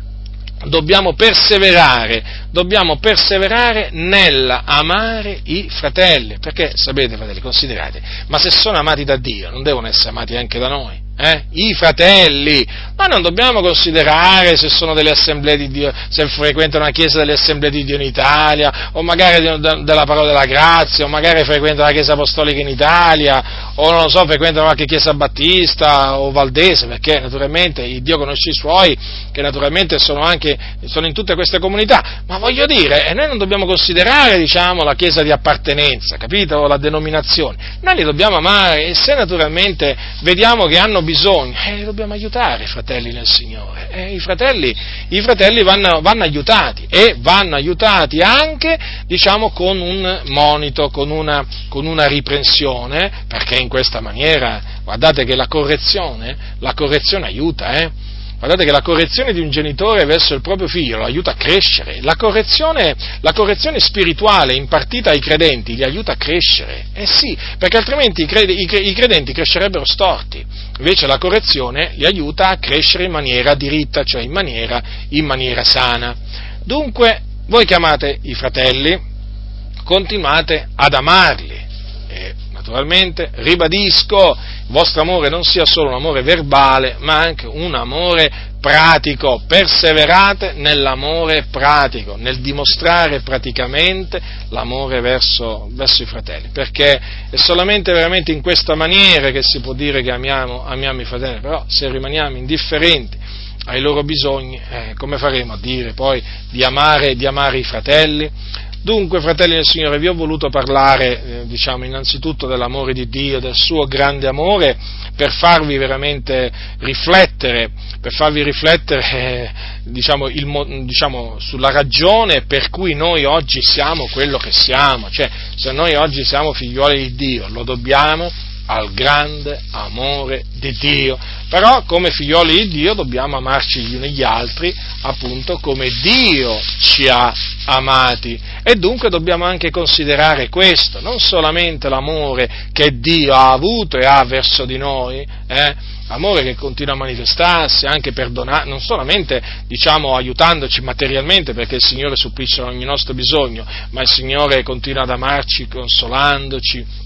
dobbiamo perseverare, dobbiamo perseverare nell'amare i fratelli, perché sapete fratelli, considerate, ma se sono amati da Dio non devono essere amati anche da noi? Eh? i fratelli, ma non dobbiamo considerare se sono delle assemblee di Dio, se frequentano una chiesa delle assemblee di Dio in Italia, o magari della parola della grazia, o magari frequentano la chiesa apostolica in Italia, o non lo so, frequentano qualche chiesa battista o valdese, perché naturalmente il Dio conosce i suoi, che naturalmente sono anche, sono in tutte queste comunità, ma voglio dire, noi non dobbiamo considerare, diciamo, la chiesa di appartenenza, capito? O la denominazione, noi li dobbiamo amare, e se naturalmente vediamo che hanno bisogno, eh, dobbiamo aiutare i fratelli nel Signore. Eh, i, fratelli, i fratelli, vanno, vanno, aiutati e vanno aiutati anche, diciamo, con un monito, con una, con una riprensione, perché in questa maniera, guardate che la correzione, la correzione aiuta, eh? Guardate che la correzione di un genitore verso il proprio figlio lo aiuta a crescere, la correzione, la correzione spirituale impartita ai credenti li aiuta a crescere, eh sì, perché altrimenti i, credenti crescerebbero storti, invece la correzione li aiuta a crescere in maniera diritta, cioè in maniera, in maniera sana. Dunque, voi chiamate i fratelli, continuate ad amarli, e naturalmente ribadisco il vostro amore non sia solo un amore verbale, ma anche un amore pratico, perseverate nell'amore pratico, nel dimostrare praticamente l'amore verso, verso, i fratelli, perché è solamente veramente in questa maniera che si può dire che amiamo, amiamo i fratelli, però se rimaniamo indifferenti ai loro bisogni, eh, come faremo a dire poi di amare, di amare i fratelli? Dunque, fratelli del Signore, vi ho voluto parlare, eh, diciamo, innanzitutto dell'amore di Dio, del suo grande amore, per farvi veramente riflettere, per farvi riflettere, eh, diciamo, il, diciamo, sulla ragione per cui noi oggi siamo quello che siamo. Cioè, se noi oggi siamo figliuoli di Dio, lo dobbiamo al grande amore di Dio. Però come figlioli di Dio dobbiamo amarci gli uni gli altri, appunto come Dio ci ha amati. E dunque dobbiamo anche considerare questo, non solamente l'amore che Dio ha avuto e ha verso di noi, eh, amore che continua a manifestarsi, anche perdonando, non solamente diciamo aiutandoci materialmente perché il Signore supplisce ogni nostro bisogno, ma il Signore continua ad amarci consolandoci,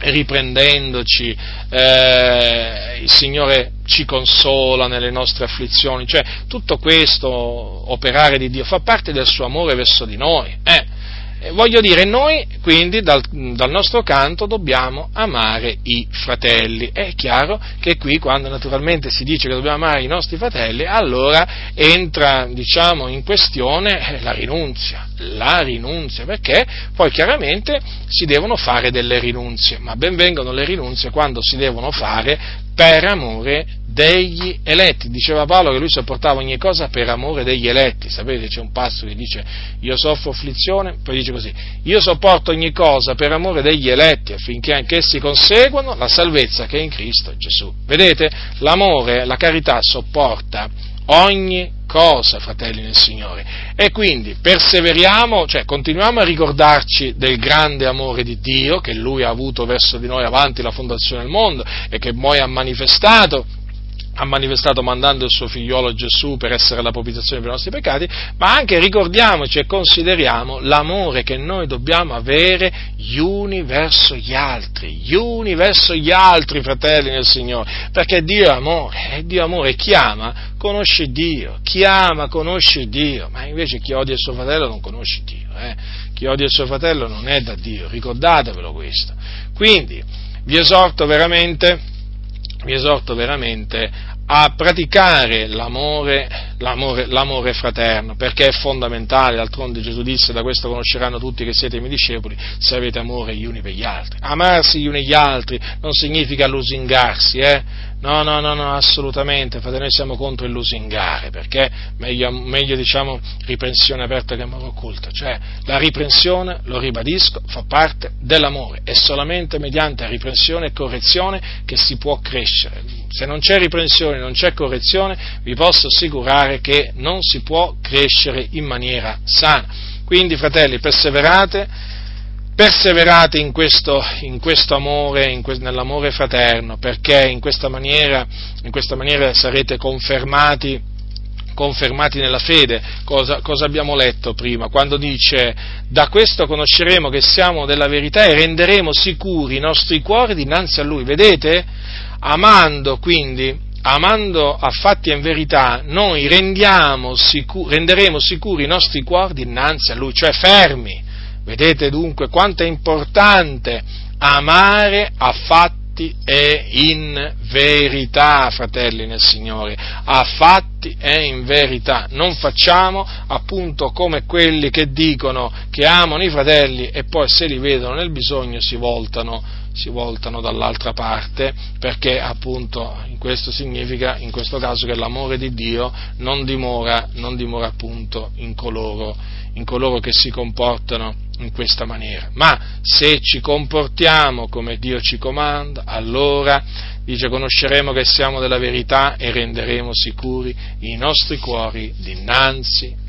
riprendendoci, eh, il Signore ci consola nelle nostre afflizioni, cioè tutto questo operare di Dio fa parte del suo amore verso di noi. Eh voglio dire, noi quindi dal, dal, nostro canto dobbiamo amare i fratelli. È chiaro che qui quando naturalmente si dice che dobbiamo amare i nostri fratelli, allora entra diciamo, in questione la rinunzia, la rinunzia, perché poi chiaramente si devono fare delle rinunzie, ma ben vengono le rinunzie quando si devono fare per amore degli eletti. Diceva Paolo che lui sopportava ogni cosa per amore degli eletti. Sapete, c'è un passo che dice io soffro afflizione, poi dice così, io sopporto ogni cosa per amore degli eletti affinché anch'essi conseguano la salvezza che è in Cristo Gesù. Vedete, l'amore, la carità sopporta ogni cosa, fratelli nel Signore. E quindi perseveriamo, cioè continuiamo a ricordarci del grande amore di Dio che Lui ha avuto verso di noi avanti la fondazione del mondo e che poi ha manifestato ha manifestato mandando il suo figliolo Gesù per essere la propiziazione per i nostri peccati, ma anche ricordiamoci e consideriamo l'amore che noi dobbiamo avere gli uni verso gli altri, gli uni verso gli altri fratelli nel Signore, perché Dio è amore, e Dio è amore chiama, conosce Dio, chi ama conosce Dio, ma invece chi odia il suo fratello non conosce Dio, eh? chi odia il suo fratello non è da Dio, ricordatevelo questo. Quindi vi esorto veramente vi esorto veramente a praticare l'amore, l'amore, l'amore, fraterno, perché è fondamentale, d'altronde Gesù disse, da questo conosceranno tutti che siete i miei discepoli, se avete amore gli uni per gli altri. Amarsi gli uni gli altri non significa lusingarsi, eh? No, no, no, no, assolutamente, frate, noi siamo contro il lusingare, perché meglio, meglio diciamo riprensione aperta che amore occulto, cioè la riprensione, lo ribadisco, fa parte dell'amore, è solamente mediante riprensione e correzione che si può crescere. Se non c'è riprensione, non c'è correzione, vi posso assicurare che non si può crescere in maniera sana. Quindi, fratelli, perseverate perseverate in questo, in questo amore, in que- nell'amore fraterno, perché in questa maniera, in questa maniera sarete confermati, confermati nella fede. Cosa, cosa, abbiamo letto prima? Quando dice da questo conosceremo che siamo della verità e renderemo sicuri i nostri cuori dinanzi a Lui. Vedete? Amando quindi, amando e in verità, noi sicur- renderemo sicuri i nostri cuori dinanzi a Lui, cioè fermi Vedete dunque quanto è importante amare a fatti e in verità, fratelli nel Signore, a fatti e in verità. Non facciamo appunto come quelli che dicono che amano i fratelli e poi se li vedono nel bisogno si voltano, si voltano dall'altra parte, perché appunto in questo significa, in questo caso, che l'amore di Dio non dimora, non dimora appunto in coloro, in coloro che si comportano in questa maniera, ma se ci comportiamo come Dio ci comanda, allora dice conosceremo che siamo della verità e renderemo sicuri i nostri cuori dinanzi